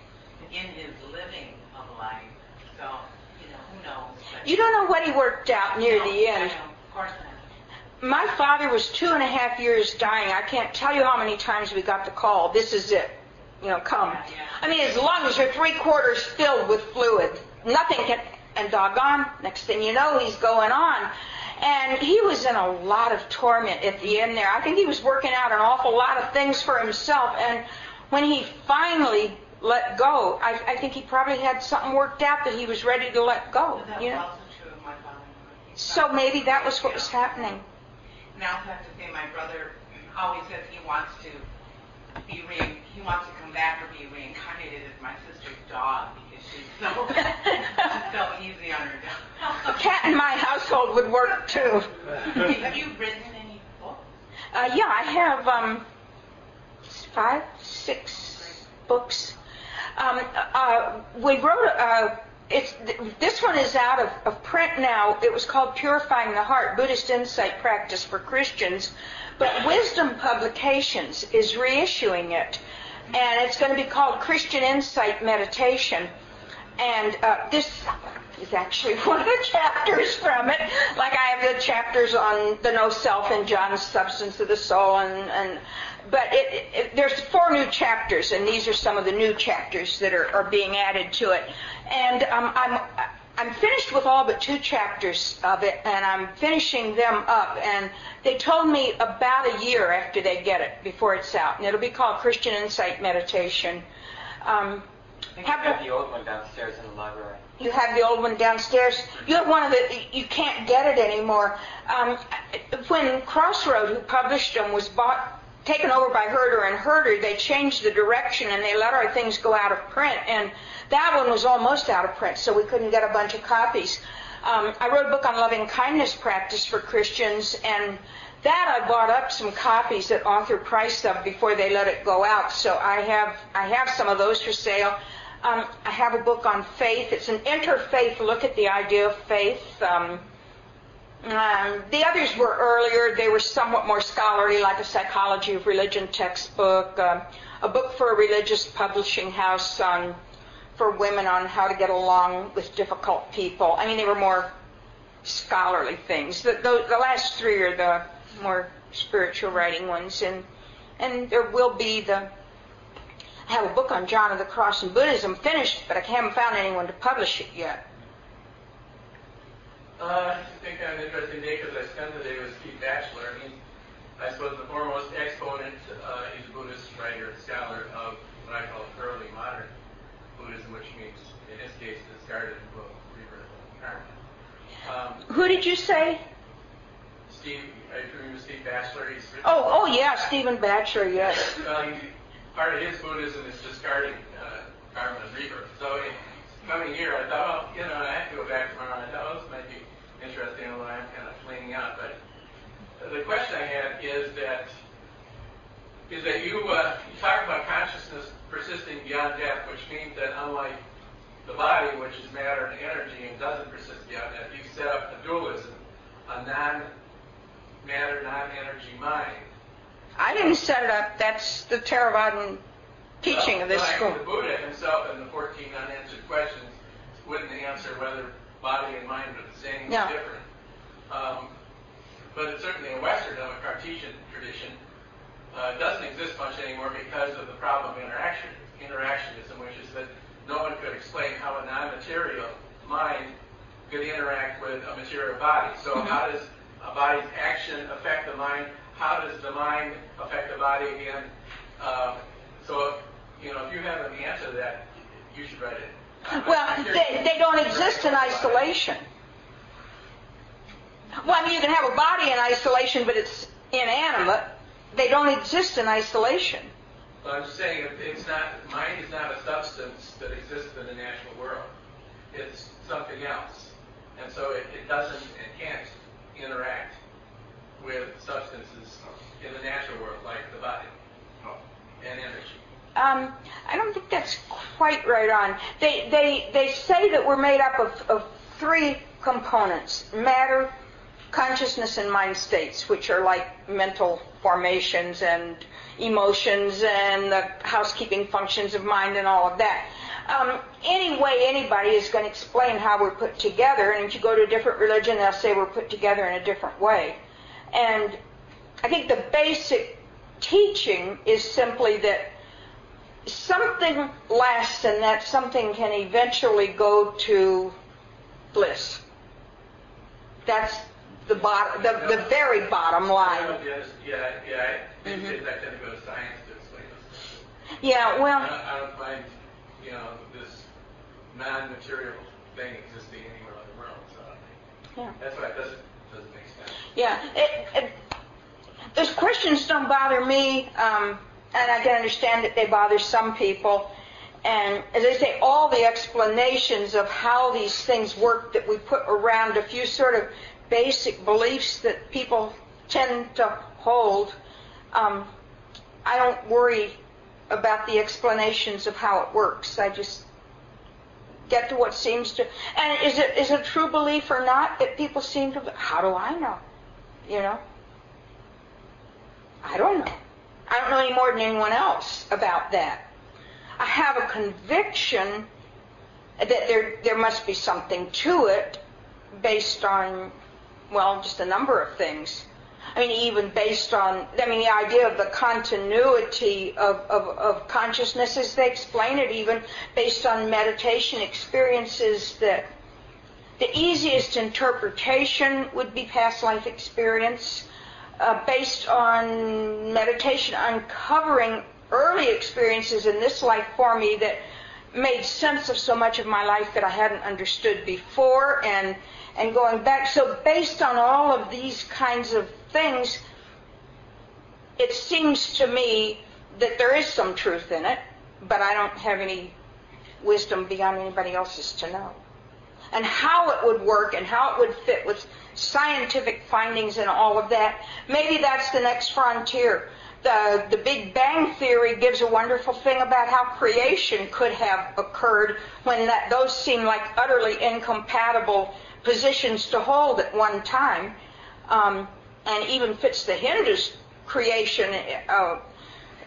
in his living of life. So, you know, who knows? But You don't know what he worked out near No, the end. know, Of course not. My father was two and a half years dying. I can't tell you how many times we got the call. This is it. You know, come. I mean, his lungs are three quarters filled with fluid. Nothing can, and doggone, next thing you know, he's going on. And he was in a lot of torment at the end there. I think he was working out an awful lot of things for himself. And when he finally let go, I, I think he probably had something worked out that he was ready to let go. You know? also true of my father. He So maybe that was what was happening. And I also have to say, my brother always says he wants to be re- he wants to come back or be reincarnated as my sister's dog because she's so she's so easy on her A dog. cat in my household would work too. have you written any books? Uh, yeah, I have um, five, six books. Um, uh, we wrote. Uh, it's this one is out of, of print now. It was called "Purifying the Heart: Buddhist Insight Practice for Christians," but Wisdom Publications is reissuing it, and it's going to be called "Christian Insight Meditation." And uh, this is actually one of the chapters from it. Like I have the chapters on the no self and John's substance of the soul, and, and but it, it, there's four new chapters, and these are some of the new chapters that are, are being added to it. And um, I'm I'm finished with all but two chapters of it, and I'm finishing them up. And they told me about a year after they get it before it's out, and it'll be called Christian Insight Meditation. Um, I Have have the old one downstairs in the library. you have the old one downstairs. You have one of the. You can't get it anymore. Um, when Crossroad, who published them, was bought, taken over by Herder and Herder, they changed the direction and they let our things go out of print. And that one was almost out of print, so we couldn't get a bunch of copies. Um, I wrote a book on loving kindness practice for Christians, and that I bought up some copies at author price of before they let it go out. So I have I have some of those for sale. Um, I have a book on faith. It's an interfaith look at the idea of faith. Um, um, the others were earlier. They were somewhat more scholarly, like a psychology of religion textbook, uh, a book for a religious publishing house on for women on how to get along with difficult people. I mean, they were more scholarly things. The, the, the last three are the more spiritual writing ones, and and there will be the. I have a book on John of the Cross and Buddhism finished, but I haven't found anyone to publish it yet. Uh, I think I'm an interesting day because I spent the day with Steve Batchelor. I mean, I suppose the foremost exponent, uh, he's a Buddhist writer and scholar of what I call early modern Buddhism, which means, in his case, discarded both rebirth and karma. Um, Who did you say? Steve, familiar with Steve Batchelor? He's Oh, oh yeah, Stephen Batchelor, yes. well, part of his Buddhism is discarding uh, karma and rebirth. So in coming here, I thought, well, you know, I have to go back tomorrow. I thought, oh, this might be interesting, although I'm kind of fleeing out. But the question I had is that is that you uh, you talk about consciousness persisting beyond death, which means that unlike the body, which is matter and energy and doesn't persist beyond death, you set up a dualism, a non-matter, non-energy mind. I didn't set it up. That's the Theravadan teaching of this Well, school. The Buddha himself in the 14 unanswered questions wouldn't answer whether body and mind are the same Yeah. or different. Um, but it's certainly a Western, a Cartesian tradition. uh, doesn't exist much anymore because of the problem of interaction, interactionism, which is that no one could explain how a non-material mind could interact with a material body. So how does a body's action affect the mind? How does the mind affect the body again? Um, so, you know, if you have an answer to that, you should write it. I'm- Well, they, they don't exist in isolation. Well, I mean, you can have a body in isolation, but it's inanimate. They don't exist in isolation. Well, I'm just saying, it's not, mind is not a substance that exists in the natural world. It's something else. And so it, it doesn't and can't interact with substances in the natural world, like the body oh. and energy. Um, I don't think that's quite right on. They, they, they say that we're made up of, of three components matter, consciousness, and mind states, which are like mental formations and emotions and the housekeeping functions of mind and all of that. Um, any way anybody is going to explain how we're put together, and if you go to a different religion, they'll say we're put together in a different way. And I think the basic teaching is simply that something lasts and that something can eventually go to bliss. That's the bottom, the, the very bottom line. it. Yeah, yeah, I these days I tend to go to science to explain this. Yeah, I well, don't, I don't find, you know, this non-material thing existing anywhere in the world. So Yeah. that's why it doesn't, doesn't make sense. yeah. It, it, those questions don't bother me, um, and I can understand that they bother some people. And as I say, all the explanations of how these things work that we put around a few sort of basic beliefs that people tend to hold, um, I don't worry about the explanations of how it works. I just get to what seems to. And is it is it true belief or not that people seem to? How do I know? You know. I don't know. I don't know any more than anyone else about that. I have a conviction that there there must be something to it based on well, just a number of things. I mean, even based on, I mean, the idea of the continuity of, of, of consciousness, as they explain it, even based on meditation experiences, that the easiest interpretation would be past life experience, uh, based on meditation uncovering early experiences in this life for me that made sense of so much of my life that I hadn't understood before, and and going back. So based on all of these kinds of things, it seems to me that there is some truth in it, but I don't have any wisdom beyond anybody else's to know. And how it would work and how it would fit with scientific findings and all of that, maybe that's the next frontier. The, the Big Bang Theory gives a wonderful thing about how creation could have occurred when that, those seem like utterly incompatible positions to hold at one time, um, and even fits the Hindus' creation. Uh,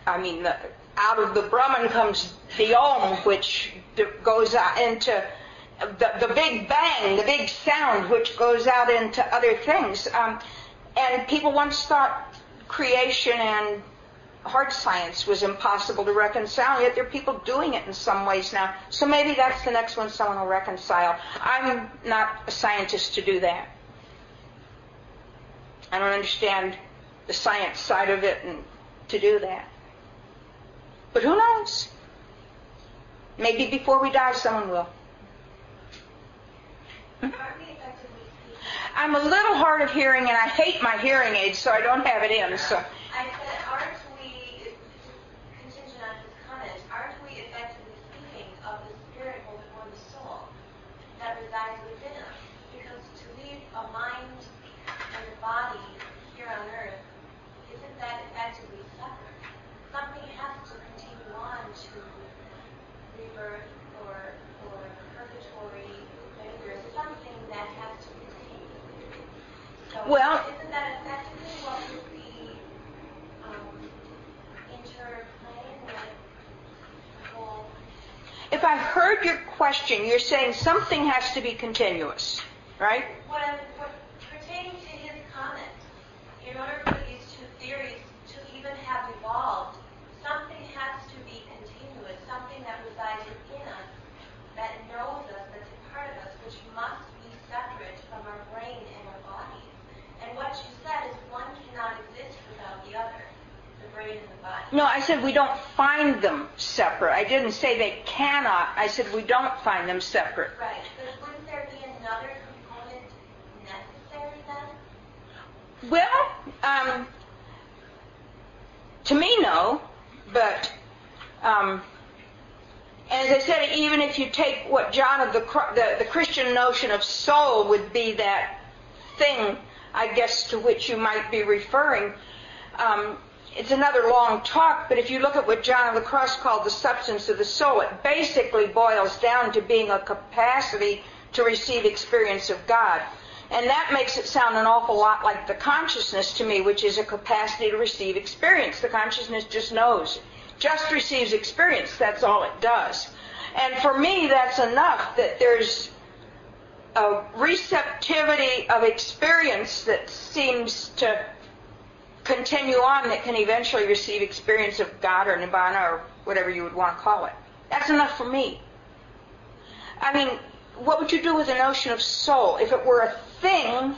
I mean, the, out of the Brahman comes the Om, which goes out into the, the Big Bang, the big sound, which goes out into other things. Um, and people once thought creation and hard science was impossible to reconcile, yet there are people doing it in some ways now. So maybe that's the next one someone will reconcile. I'm not a scientist to do that. I don't understand the science side of it and to do that. But who knows? Maybe before we die, someone will. I'm a little hard of hearing, and I hate my hearing aids, so I don't have it in. So. I said, aren't we, contingent on his comment, aren't we effectively speaking of the spirit before the soul that resides within us? Because to leave a mind and a body here on earth, isn't that effectively separate? Something has to continue on to rebirth or, or purgatory. There's something that has to continue. So Well- isn't that effectively what would be um, interplay with the whole? If I heard your question, you're saying something has to be continuous, right? What I'm what, pertaining to his comment, in order for these two theories to even have said we don't find them separate. I didn't say they cannot. I said we don't find them separate. Right, but wouldn't there be another component necessary then? Well, um, to me, no. But um, as I said, even if you take what John of the, the the Christian notion of soul would be that thing, I guess, to which you might be referring. Um, it's another long talk, but if you look at what John Cross called the substance of the soul, it basically boils down to being a capacity to receive experience of God. And that makes it sound an awful lot like the consciousness to me, which is a capacity to receive experience. The consciousness just knows, just receives experience. That's all it does. And for me, that's enough that there's a receptivity of experience that seems to continue on that can eventually receive experience of God or Nibbana or whatever you would want to call it. That's enough for me. I mean, what would you do with the notion of soul? If it were a thing,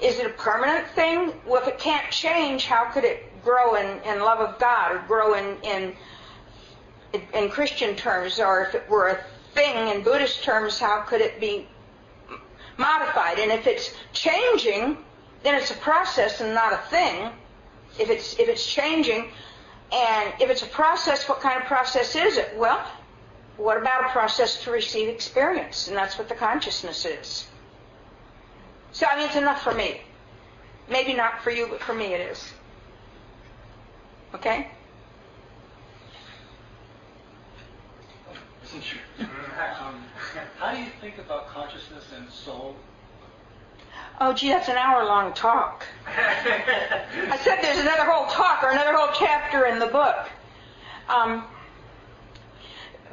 is it a permanent thing? Well, if it can't change, how could it grow in, in love of God or grow in, in in Christian terms? Or if it were a thing in Buddhist terms, how could it be modified? And if it's changing, then it's a process and not a thing. If it's if it's changing, and if it's a process, what kind of process is it? Well, what about a process to receive experience? And that's what the consciousness is. So I mean, it's enough for me. Maybe not for you, but for me it is. Okay? Um, how do you think about consciousness and soul? Oh, gee, that's an hour-long talk. I said there's another whole talk or another whole chapter in the book. Um,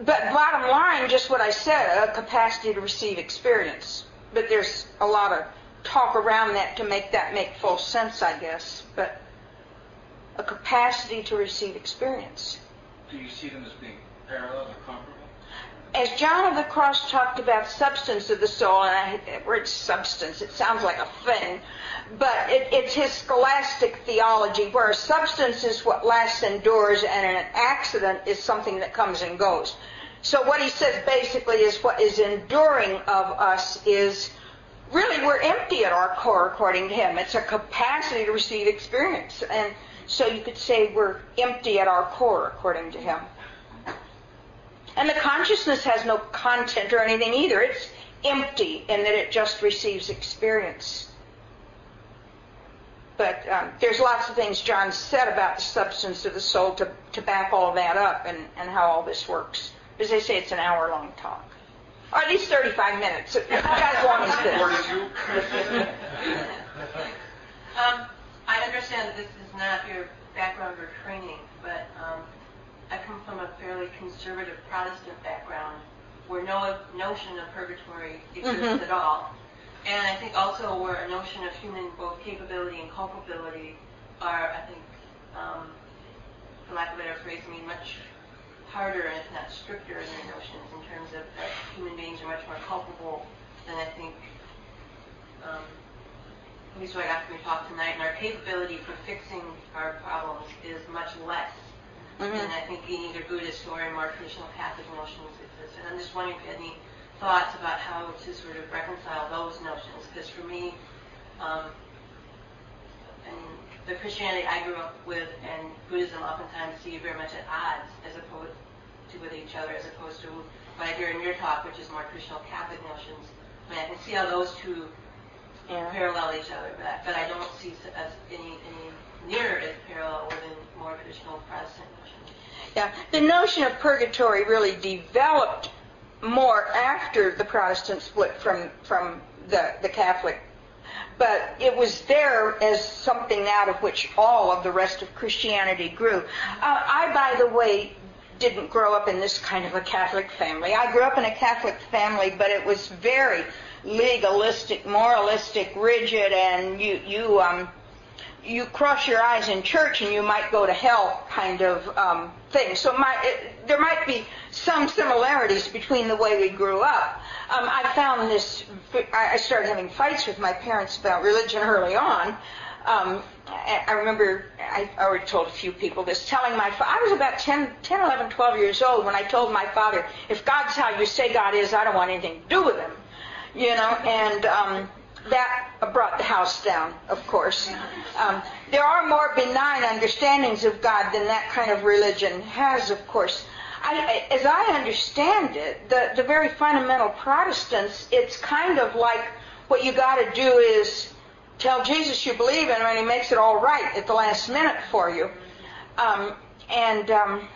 but bottom line, just what I said, a capacity to receive experience. But there's a lot of talk around that to make that make full sense, I guess. But a capacity to receive experience. Do you see them as being parallel or comparable? As John of the Cross talked about substance of the soul, and I the word substance, it sounds like a thing, but it, it's his scholastic theology, where substance is what lasts, and endures, and an accident is something that comes and goes. So what he says basically is what is enduring of us is really we're empty at our core, according to him. It's a capacity to receive experience, and so you could say we're empty at our core, according to him. And the consciousness has no content or anything either. It's empty in that it just receives experience. But um, there's lots of things John said about the substance of the soul to, to back all that up and, and how all this works. As they say, it's an hour long talk. Or at least 35 minutes. Not as long as this. Um, I understand that this is not your background or training, but um, I come from a fairly conservative Protestant background where no notion of purgatory exists Mhm. at all. And I think also where a notion of human both capability and culpability are, I think, um, for lack of a better phrase, I mean, much harder and if not stricter in their notions in terms of that human beings are much more culpable than I think, um, at least what I got from your talk tonight, and our capability for fixing our problems is much less Mhm. than I think in either Buddhist or in more traditional Catholic notions exist. And I'm just wondering if you had any thoughts about how to sort of reconcile those notions, because for me, um, mean, the Christianity I grew up with and Buddhism oftentimes see very much at odds as opposed to with each other, as opposed to what I hear in your talk, which is more traditional Catholic notions. I mean, I can see how those two Yeah. parallel each other, but, but I don't see as any, any parallel within more traditional Protestant notions. Yeah, the notion of purgatory really developed more after the Protestant split from from the the Catholic, but it was there as something out of which all of the rest of Christianity grew. Uh, I, by the way, didn't grow up in this kind of a Catholic family. I grew up in a Catholic family, but it was very legalistic, moralistic, rigid, and you you um you cross your eyes in church and you might go to hell kind of um, thing. So my, it, there might be some similarities between the way we grew up. Um, I found this, I started having fights with my parents about religion early on. Um, I, I remember, I already told a few people this, telling my father, I was about 10, 10, 11, 12 years old when I told my father, if God's how you say God is, I don't want anything to do with him. You know, and um, that brought the house down, of course. Um, there are more benign understandings of God than that kind of religion has, of course. I, as I understand it, the, the very fundamental Protestants, it's kind of like what you got to do is tell Jesus you believe in him, and he makes it all right at the last minute for you. Um, and um,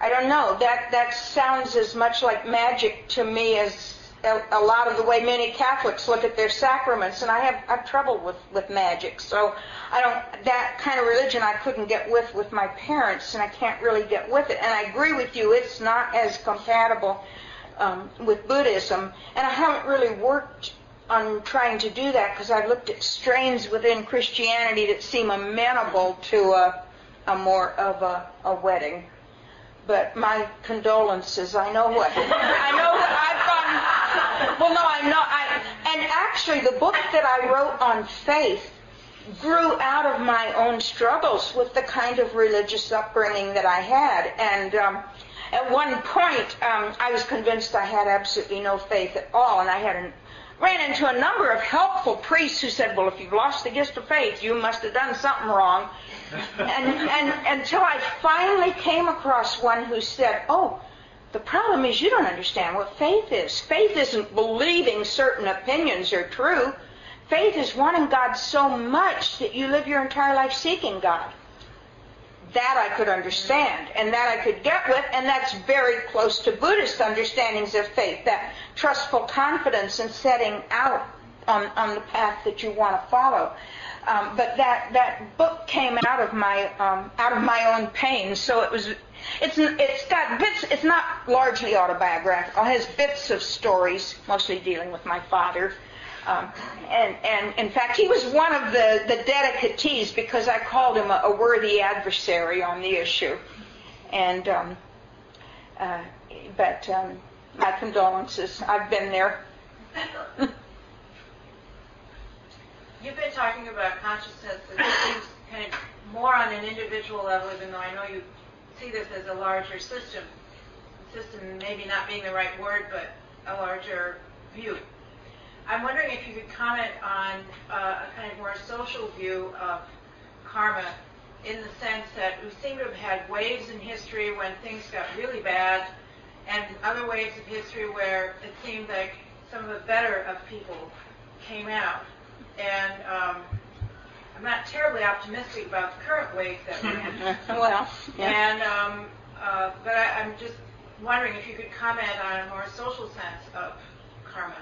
I don't know. That that sounds as much like magic to me as a, a lot of the way many Catholics look at their sacraments, and I have I've trouble with with magic. So I don't that kind of religion I couldn't get with with my parents, and I can't really get with it. And I agree with you; it's not as compatible um, with Buddhism, and I haven't really worked on trying to do that because I've looked at strains within Christianity that seem amenable to a, a more of a, a wedding. But my condolences. I know what I know what I've gone. Well, no, I'm not. I, and actually, the book that I wrote on faith grew out of my own struggles with the kind of religious upbringing that I had. And um, at one point, um, I was convinced I had absolutely no faith at all, and I had an ran into a number of helpful priests who said, well, if you've lost the gift of faith, you must have done something wrong. and, and until I finally came across one who said, oh, the problem is you don't understand what faith is. Faith isn't believing certain opinions are true. Faith is wanting God so much that you live your entire life seeking God. That I could understand, and that I could get with, and that's very close to Buddhist understandings of faith, that trustful confidence in setting out on, on the path that you want to follow. Um, but that, that book came out of my um, out of my own pain, so it was it's it's got bits. It's not largely autobiographical. It has bits of stories, mostly dealing with my father, um, and, and in fact, he was one of the, the dedicatees because I called him a, a worthy adversary on the issue. And, um, uh, but um, my condolences. I've been there. You've been talking about consciousness as things kind of more on an individual level, even though I know you see this as a larger system. System maybe not being the right word, but a larger view. I'm wondering if you could comment on uh, a kind of more social view of karma in the sense that we seem to have had waves in history when things got really bad and other waves of history where it seemed like some of the better of people came out. And um, I'm not terribly optimistic about the current wave that we're in. well, yeah. And um, uh, but I, I'm just wondering if you could comment on a more social sense of karma.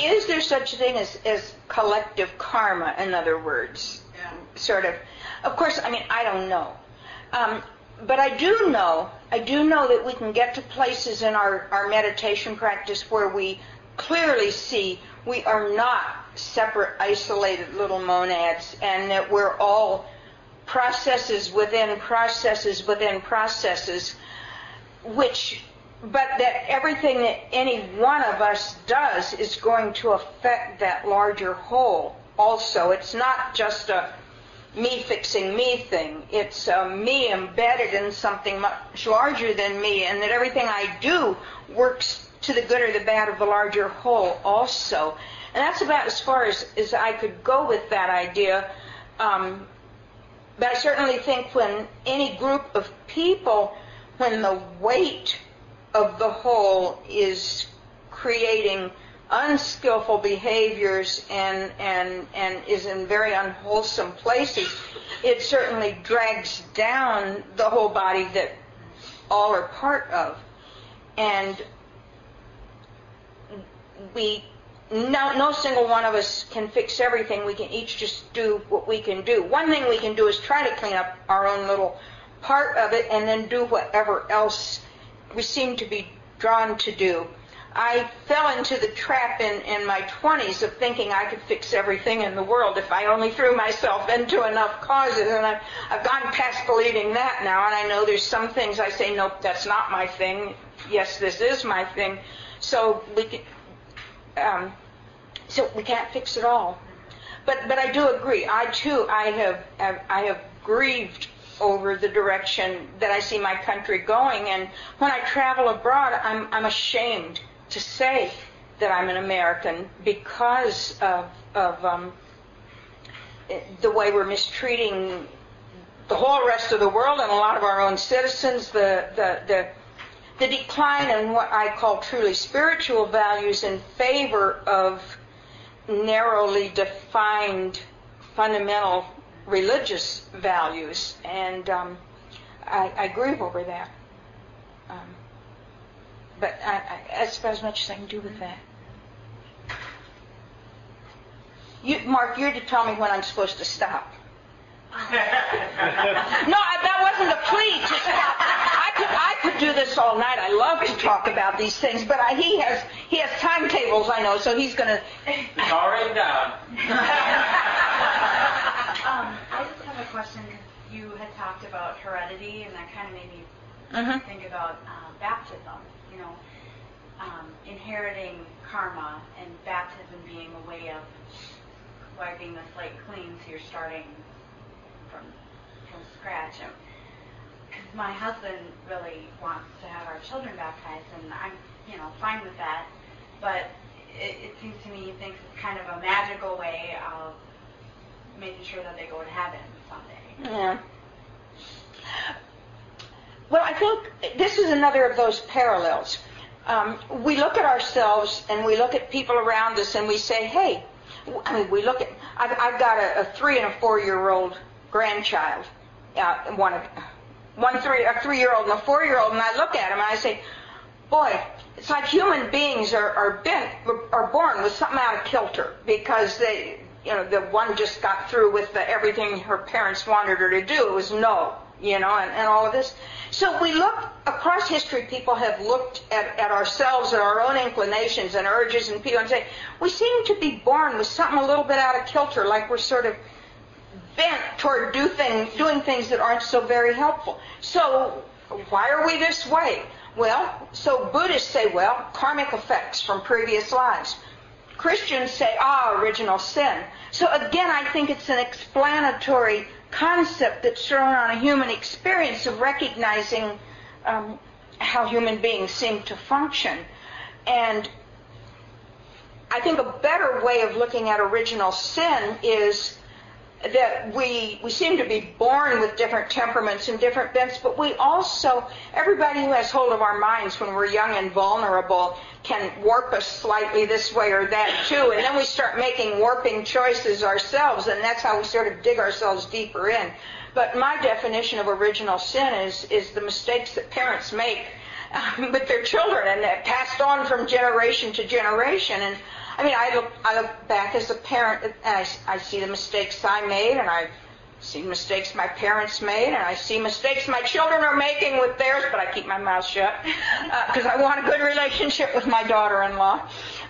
Is there such a thing as, as collective karma, in other words? Yeah. Sort of. Of course, I mean, I don't know. Um, but I do know, I do know that we can get to places in our, our meditation practice where we clearly see we are not separate, isolated little monads, and that we're all processes within processes within processes, which but that everything that any one of us does is going to affect that larger whole also. It's not just a me fixing me thing. It's me embedded in something much larger than me, and that everything I do works to the good or the bad of the larger whole also. And that's about as far as, as I could go with that idea. Um, but I certainly think when any group of people, when the weight of the whole is creating unskillful behaviors and, and, and is in very unwholesome places, it certainly drags down the whole body that all are part of. And we, no, no single one of us can fix everything. We can each just do what we can do. One thing we can do is try to clean up our own little part of it and then do whatever else we seem to be drawn to do. I fell into the trap in, in my 20s of thinking I could fix everything in the world if I only threw myself into enough causes. And I've, I've gone past believing that now, and I know there's some things I say, nope, that's not my thing. Yes, this is my thing. So we can, um, so we can't fix it all. But but I do agree. I too I have, have I have grieved over the direction that I see my country going. And when I travel abroad, I'm I'm ashamed to say that I'm an American because of of um, the way we're mistreating the whole rest of the world and a lot of our own citizens. The the the the decline in what I call truly spiritual values in favor of narrowly defined fundamental religious values, and um, I, I, grieve over that. Um, but I, I, that's about as much as I can do with that. You, Mark, you're to tell me when I'm supposed to stop. no, that wasn't a plea to stop. I could, I could do this all night. I love to talk about these things, but I, he has he has timetables, I know, so he's going to. It's already um, I just have a question. You had talked about heredity, and that kind of made me mm-hmm. think about uh, baptism. You know, um, inheriting karma and baptism being a way of wiping the slate clean, so you're starting from from scratch. Because my husband really wants to have our children baptized, and I'm you know fine with that. But it, it seems to me he thinks it's kind of a magical way of making sure that they go to heaven. Yeah. Well, I think this is another of those parallels. Um, we look at ourselves and we look at people around us and we say, hey, I mean, we look at, I've, I've got a, a three and a four year old grandchild, uh, one of, one three, a three year old and a four year old, and I look at them and I say, boy, it's like human beings are, are, been, are born with something out of kilter because they, you know, the one just got through with the, everything her parents wanted her to do. It was no, you know, and, and all of this. So we look across history. People have looked at, at ourselves and our own inclinations and urges, and people and say we seem to be born with something a little bit out of kilter, like we're sort of bent toward do thing, doing things that aren't so very helpful. So why are we this way? Well, so Buddhists say, well, karmic effects from previous lives. Christians say, ah, original sin. So again, I think it's an explanatory concept that's thrown on a human experience of recognizing um, how human beings seem to function. And I think a better way of looking at original sin is that we we seem to be born with different temperaments and different bents, but we also everybody who has hold of our minds when we're young and vulnerable can warp us slightly this way or that too, and then we start making warping choices ourselves, and that's how we sort of dig ourselves deeper in. But my definition of original sin is is the mistakes that parents make um, with their children and that passed on from generation to generation and I mean, I look, I look back as a parent and I, I see the mistakes I made and I see mistakes my parents made and I see mistakes my children are making with theirs, but I keep my mouth shut because uh, I want a good relationship with my daughter-in-law.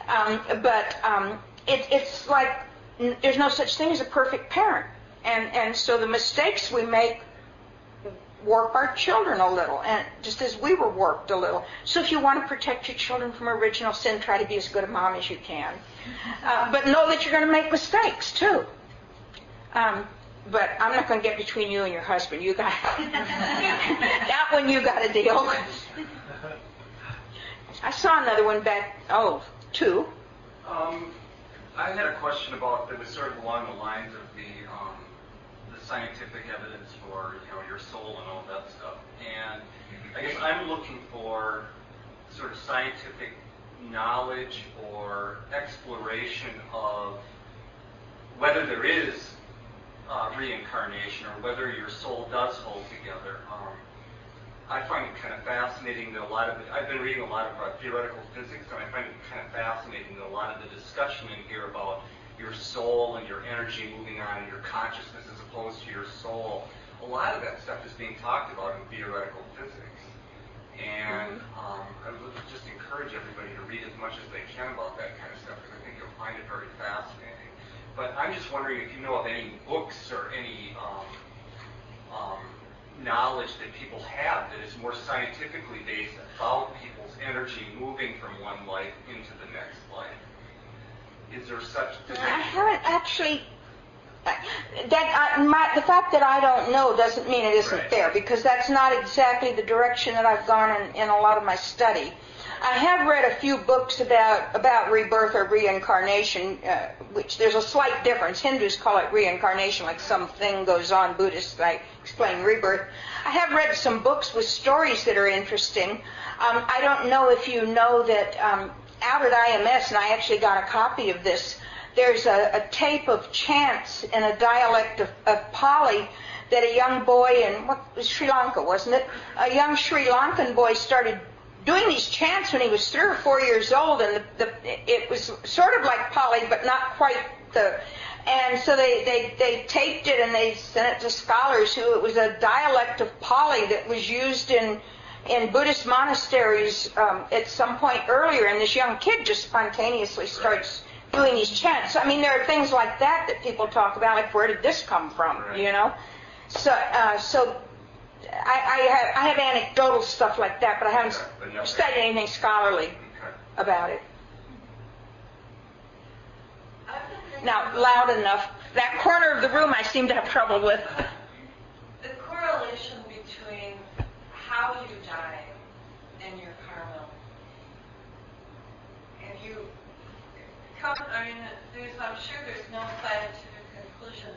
Um, but um, it, it's like there's no such thing as a perfect parent. And, and so the mistakes we make warp our children a little, and just as we were warped a little. So if you want to protect your children from original sin, try to be as good a mom as you can. Uh, but know that you're going to make mistakes too. Um, but I'm not going to get between you and your husband. You got that one. You got to deal with. I saw another one back. Oh, two. Um, I had a question about that was sort of along the lines of the the scientific evidence for you know your soul and all that stuff. And I guess I'm looking for sort of scientific knowledge or exploration of whether there is uh, reincarnation or whether your soul does hold together. Um, I find it kind of fascinating that a lot of it, I've been reading a lot of uh, theoretical physics, and I find it kind of fascinating that a lot of the discussion in here about your soul and your energy moving on and your consciousness as opposed to your soul, a lot of that stuff is being talked about in theoretical physics. And mm-hmm. um, I would just encourage everybody to read as much as they can about that kind of stuff because I think you'll find it very fascinating. But I'm just wondering if you know of any books or any um, um, knowledge that people have that is more scientifically based about people's energy moving from one life into the next life. Is there such? I haven't actually. That I, my, the fact that I don't know doesn't mean it isn't Right. there because that's not exactly the direction that I've gone in, in a lot of my study. I have read a few books about about rebirth or reincarnation, uh, which there's a slight difference. Hindus call it reincarnation, like something goes on. Buddhists like explain rebirth. I have read some books with stories that are interesting. Um, I don't know if you know that um, out at IMS, and I actually got a copy of this. There's a, a tape of chants in a dialect of, of Pali that a young boy in what Sri Lanka, wasn't it? A young Sri Lankan boy started doing these chants when he was three or four years old, and the, the it was sort of like Pali, but not quite the. And so they, they, they taped it and they sent it to scholars who it was a dialect of Pali that was used in in Buddhist monasteries um, at some point earlier, and this young kid just spontaneously starts doing these chants. I mean, there are things like that that people talk about, like where did this come from? You know, so uh, so I, I have I have anecdotal stuff like that, but I haven't but studied anything scholarly Okay. about it. Now, loud enough. That corner of the room I seem to have trouble with. The correlation between how you die and your karma. If you come, I mean, there's, I'm sure there's no scientific conclusion,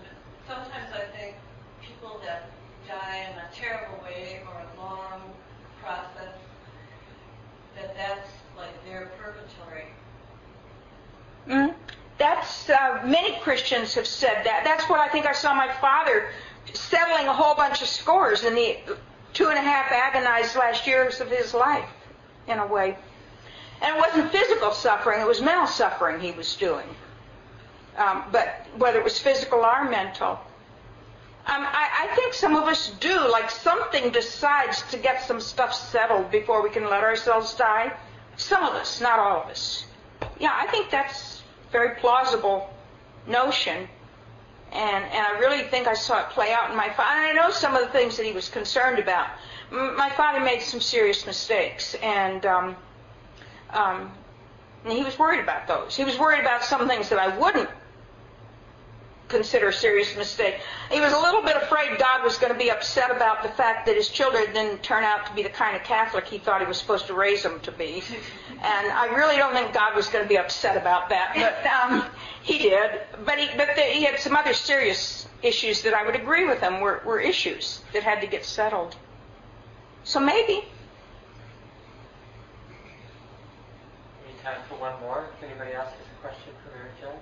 but sometimes I think people that die in a terrible way or a long process, that that's like their purgatory. Mm. That's uh, many Christians have said that. That's what I think I saw my father settling a whole bunch of scores in the two and a half agonized last years of his life, in a way. And it wasn't physical suffering; it was mental suffering he was doing. Um, but whether it was physical or mental, um, I, I think some of us do. Like something decides to get some stuff settled before we can let ourselves die. Some of us, not all of us. Yeah, I think that's a very plausible notion. And, and I really think I saw it play out in my father. I know some of the things that he was concerned about. M- my father made some serious mistakes, and, um, um, and he was worried about those. He was worried about some things that I wouldn't consider a serious mistake. He was a little bit afraid God was going to be upset about the fact that his children didn't turn out to be the kind of Catholic he thought he was supposed to raise them to be. And I really don't think God was going to be upset about that, but um, he did. But he, but the, he had some other serious issues that I would agree with him were, were issues that had to get settled. So maybe. Any time for one more? If anybody else has a question for Mary Jo?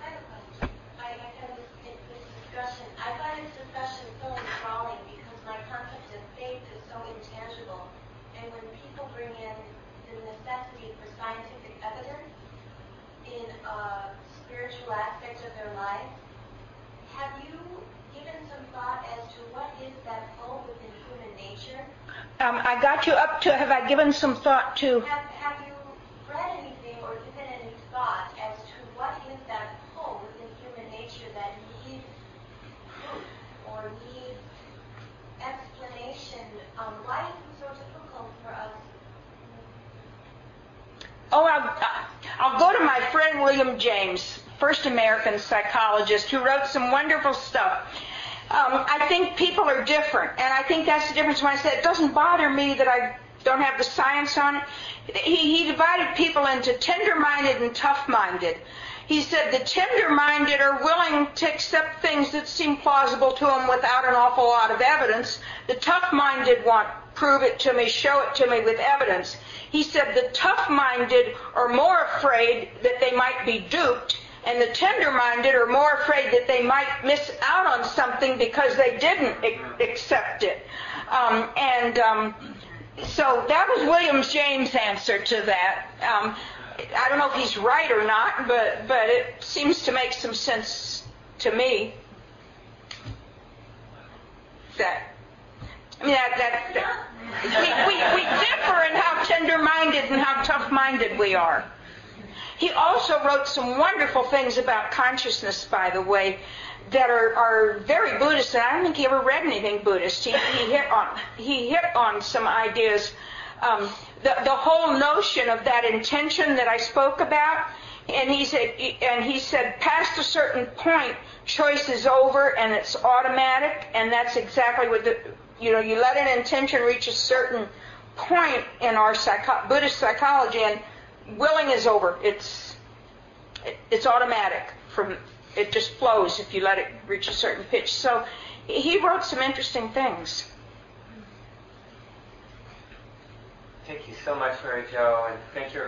I have a question. I, I kind this, this discussion. I find this discussion so enthralling because my concept of faith is so intangible. And when people bring in the necessity for scientific evidence in a spiritual aspect of their life, have you given some thought as to what is that pull within human nature? Um, I got you up to, have I given some thought to, Have, have you read anything or given any thought as to what is that pull within human nature that needs proof or needs explanation? Um, why is it so difficult for us? Oh, I'll, I'll go to my friend William James, first American psychologist, who wrote some wonderful stuff. Um, I think people are different, and I think that's the difference when I said it doesn't bother me that I don't have the science on it. He, he divided people into tender-minded and tough-minded. He said the tender-minded are willing to accept things that seem plausible to them without an awful lot of evidence. The tough-minded want prove it to me, show it to me with evidence. He said the tough-minded are more afraid that they might be duped, and the tender-minded are more afraid that they might miss out on something because they didn't ac- accept it. Um, and um, so that was William James' answer to that. Um, I don't know if he's right or not, but but it seems to make some sense to me. That That, that we, we, we differ in how tender-minded and how tough-minded we are. He also wrote some wonderful things about consciousness, by the way, that are, are very Buddhist, and I don't think he ever read anything Buddhist. He, he hit on he hit on some ideas. Um, the, the whole notion of that intention that I spoke about, And he said, and he said, past a certain point, choice is over and it's automatic, and that's exactly what the, you know, you let an intention reach a certain point in our psycho- Buddhist psychology, and willing is over. It's it- it's automatic from it just flows if you let it reach a certain pitch. So he wrote some interesting things. Thank you so much, Mary Jo, and thank you.